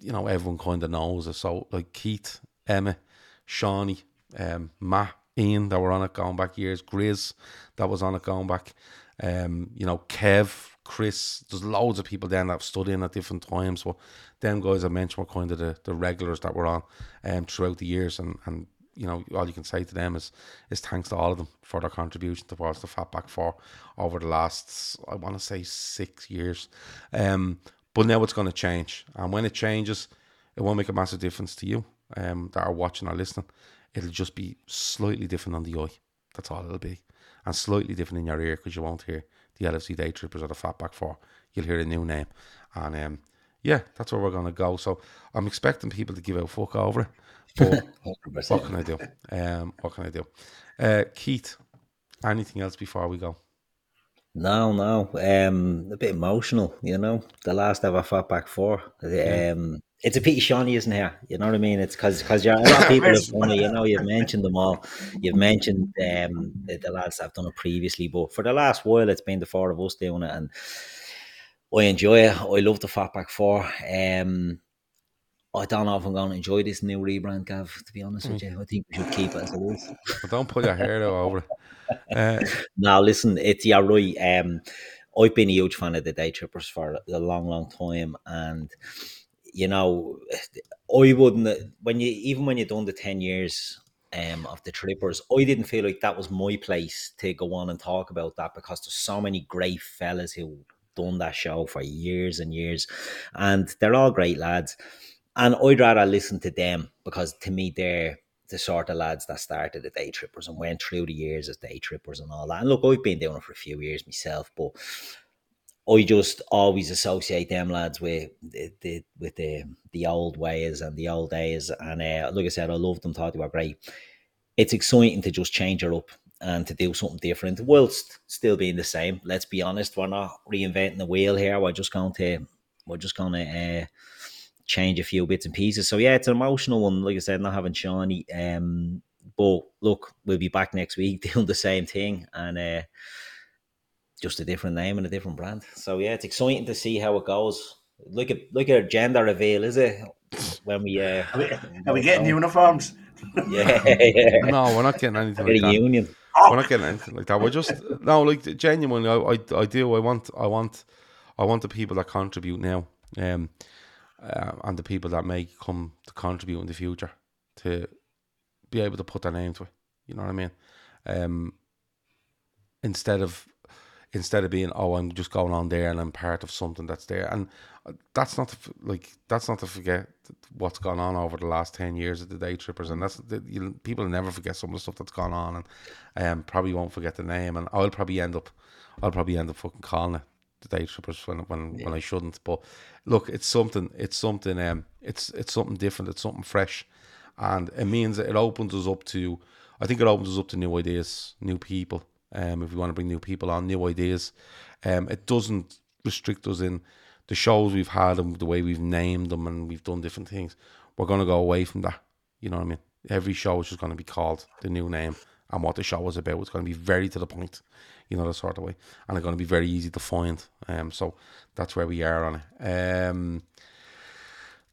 you know, everyone kind of knows it. So like Keith, Emma, Shawnee, um, Matt, Ian that were on it going back years, Grizz that was on it going back, um, you know, Kev, Chris, there's loads of people then that have stood in at different times. But them guys I mentioned were kind of the, the regulars that were on um, throughout the years and, and you know, all you can say to them is is thanks to all of them for their contribution towards the Fat Back Four over the last I want to say six years. Um, but now it's going to change, and when it changes, it won't make a massive difference to you um, that are watching or listening it'll just be slightly different on the eye. That's all it'll be. And slightly different in your ear because you won't hear the LFC Daytrippers or the Fat Back Four. You'll hear a new name. And um, yeah, that's where we're going to go. So I'm expecting people to give out fuck over it. But what can I do? Um, what can I do? Uh, Keith, anything else before we go? No, no. Um, a bit emotional, you know. The last ever Fat Back Four. Um, it's a pity Shawnee isn't here. You know what I mean? It's because because you're a lot of people have done it. You know, you've mentioned them all. You've mentioned um, the, the lads that have done it previously, but for the last while, it's been the four of us doing it, and I enjoy it. I love the Fat Back Four. Um, I don't know if I'm going to enjoy this new rebrand, Gav. To be honest mm. with you, I think we should keep it as it is. Well, don't put your hair over it. Uh, now, listen, it's yeah, right. Um, I've been a huge fan of the Daytrippers for a long, long time, and you know, I wouldn't when you even when you've done the ten years um, of the Trippers, I didn't feel like that was my place to go on and talk about that because there's so many great fellas who done that show for years and years, and they're all great lads. And I'd rather listen to them because to me they're the sort of lads that started the day trippers and went through the years as day trippers and all that. And look, I've been doing it for a few years myself, but I just always associate them lads with the, the with the the old ways and the old days. And uh, like I said, I love them. Thought they were great. It's exciting to just change it up and to do something different, whilst still being the same. Let's be honest, we're not reinventing the wheel here. We're just going to we're just going to uh, change a few bits and pieces. So yeah, it's an emotional one. Like I said, not having Shawnee. Um, but look, we'll be back next week doing the same thing and. Uh, just a different name and a different brand. So yeah, it's exciting to see how it goes. Look at look at gender reveal, is it? When we uh, are we, are we getting uniforms? Yeah, yeah, No, we're not getting anything like a that. union. We're not getting anything like that. We're just no, like genuinely. I, I, I do. I want. I want. I want the people that contribute now, um, uh, and the people that may come to contribute in the future to be able to put their name to it. You know what I mean? Um, instead of instead of being oh I'm just going on there and I'm part of something that's there. And uh, that's not to, like that's not to forget what's gone on over the last 10 years of the day trippers. And that's the, you, people never forget some of the stuff that's gone on and um, probably won't forget the name. And I'll probably end up I'll probably end up fucking calling it the day trippers when when, when I shouldn't. But look it's something it's something um it's it's something different. It's something fresh. And it means it opens us up to I think it opens us up to new ideas new people um, if we want to bring new people on, new ideas. Um, it doesn't restrict us in the shows we've had and the way we've named them and we've done different things. We're going to go away from that. You know what I mean? Every show is just going to be called the new name and what the show was about. It's going to be very to the point, you know, that sort of way. And it's going to be very easy to find. Um, so that's where we are on it. Um,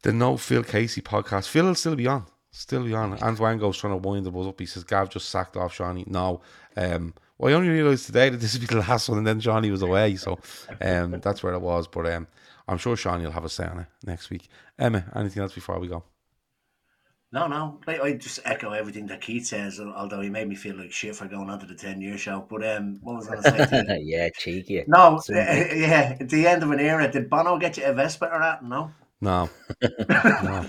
the No Phil Casey podcast. Phil will still be on. Still be on. Antoine goes trying to wind the buzz up. He says, Gav just sacked off Shawnee. No. Um, well, I only realised today that this would be the last one, and then Johnny was away, so um, that's where it was. But um, I'm sure Shawnee will have a say on it next week. Emma, anything else before we go? No, no. Like, I just echo everything that Keith says, although he made me feel like shit for going on to the 10 year show. But um, what was I going to say yeah, cheeky. No, uh, yeah, at the end of an era, did Bono get you a Vespa or that? No. No. no.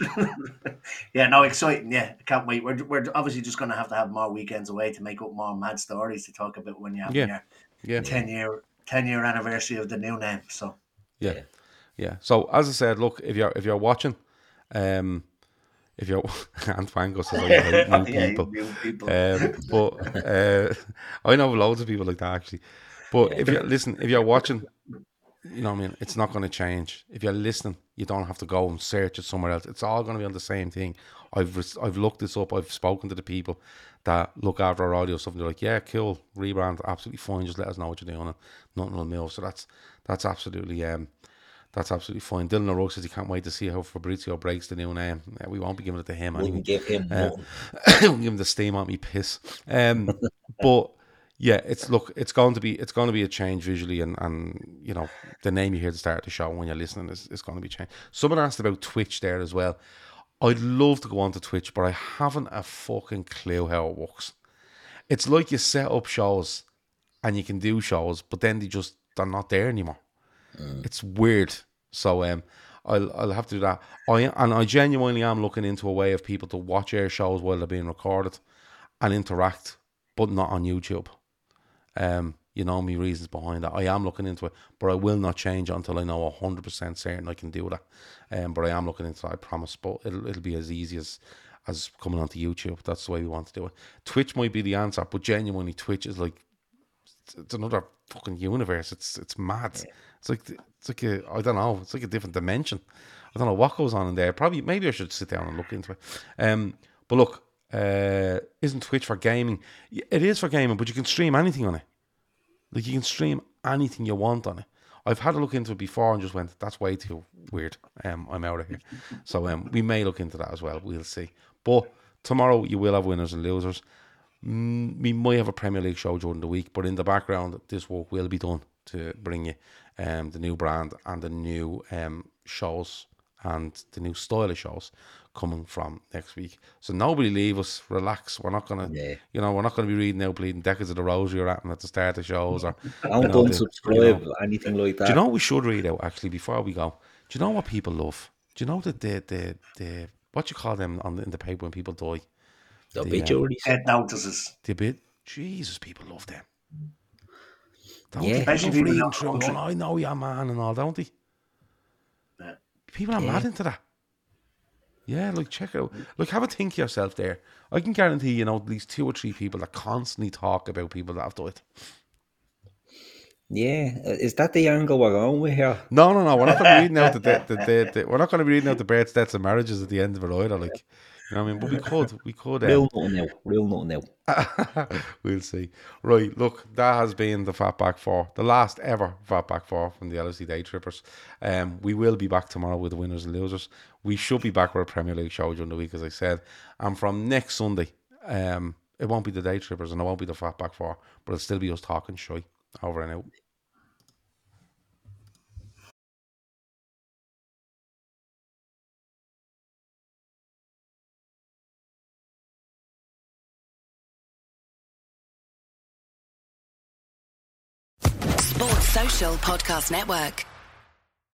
yeah, no, exciting. Yeah, can't wait. We're, we're obviously just going to have to have more weekends away to make up more mad stories to talk about when you have Yeah. your Yeah. 10 year 10 year anniversary of the new name. So, Yeah. Yeah. So as I said, look, if you're if you're watching, um, if you're Antoine goes says I hate new Yeah, people. new people. Um, but uh, I know loads of people like that actually. But if you listen, if you're watching, you know what I mean. It's not going to change. If you're listening, you don't have to go and search it somewhere else. It's all going to be on the same thing. I've I've looked this up. I've spoken to the people that look after our audio stuff. And they're like, yeah, cool, rebrand, absolutely fine. Just let us know what you're doing, and nothing will move. So that's that's absolutely um. That's absolutely fine. Dylan O'Rourke says he can't wait to see how Fabrizio breaks the new name. Yeah, we won't be giving it to him anyway. Wouldn't give him Uh, give him the steam on me piss. Um, but yeah, it's look, it's going to be it's going to be a change visually, and and you know the name you hear at the start of the show when you're listening is, is going to be changed. Someone asked about Twitch there as well. I'd love to go on to Twitch, but I haven't a fucking clue how it works. It's like you set up shows and you can do shows, but then they just they're not there anymore. It's weird. So um, I'll I'll have to do that. I and I genuinely am looking into a way of people to watch air shows while they're being recorded and interact, but not on YouTube. Um, you know me reasons behind that. I am looking into it, but I will not change until I know hundred percent certain I can do that. Um, but I am looking into that. I promise. But it'll it'll be as easy as as coming onto YouTube. That's the way we want to do it. Twitch might be the answer, but genuinely, Twitch is like it's another fucking universe. It's it's mad. It's like it's like a I don't know. It's like a different dimension. I don't know what goes on in there. Probably maybe I should sit down and look into it. Um, but look, uh, isn't Twitch for gaming? It is for gaming, but you can stream anything on it. Like you can stream anything you want on it. I've had a look into it before and just went, that's way too weird. Um, I'm out of here. So um, we may look into that as well. We'll see. But tomorrow you will have winners and losers. Mm, we might have a Premier League show during the week, but in the background, this work will be done to bring you um, the new brand and the new um, shows and the new style of shows coming from next week. So nobody leave us, relax. We're not gonna, Yeah. you know, we're not gonna be reading out bleeding decades of the rosary or at at the start of shows or. Don't you know, the- you know. anything like that. Do you know what we should read out actually before we go? Do you know what people love? Do you know that the the the what you call them on the, in the paper when people die? the the, um, obituaries? Dead notices. The bit Jesus, people love them. Don't Yeah. they? They Especially love people reading not through and country. going, I know your man and all, don't they? Yeah. People are Yeah. mad into that. Yeah, like check it out. Like have a think yourself there. I can guarantee you know at least two or three people that constantly talk about people that have died. Yeah, uh, is that the angle we're going with here? No, no, no. We're not going to be reading out the, the, the, the, the we're not going to be reading out the births, deaths, and marriages at the end of it either. Like, you know what I mean? But we could, we could. Real Um, nothing now. Real nothing now. we'll see. Right, look, that has been the Fat Back Four, the last ever Fat Back Four from the LFC Daytrippers. Um, we will be back tomorrow with the winners and losers. We should be back with a Premier League show during the week, as I said. And from next Sunday, um, it won't be the Daytrippers and it won't be the Fat Back Four, but it'll still be us talking shy over and out. Podcast Network.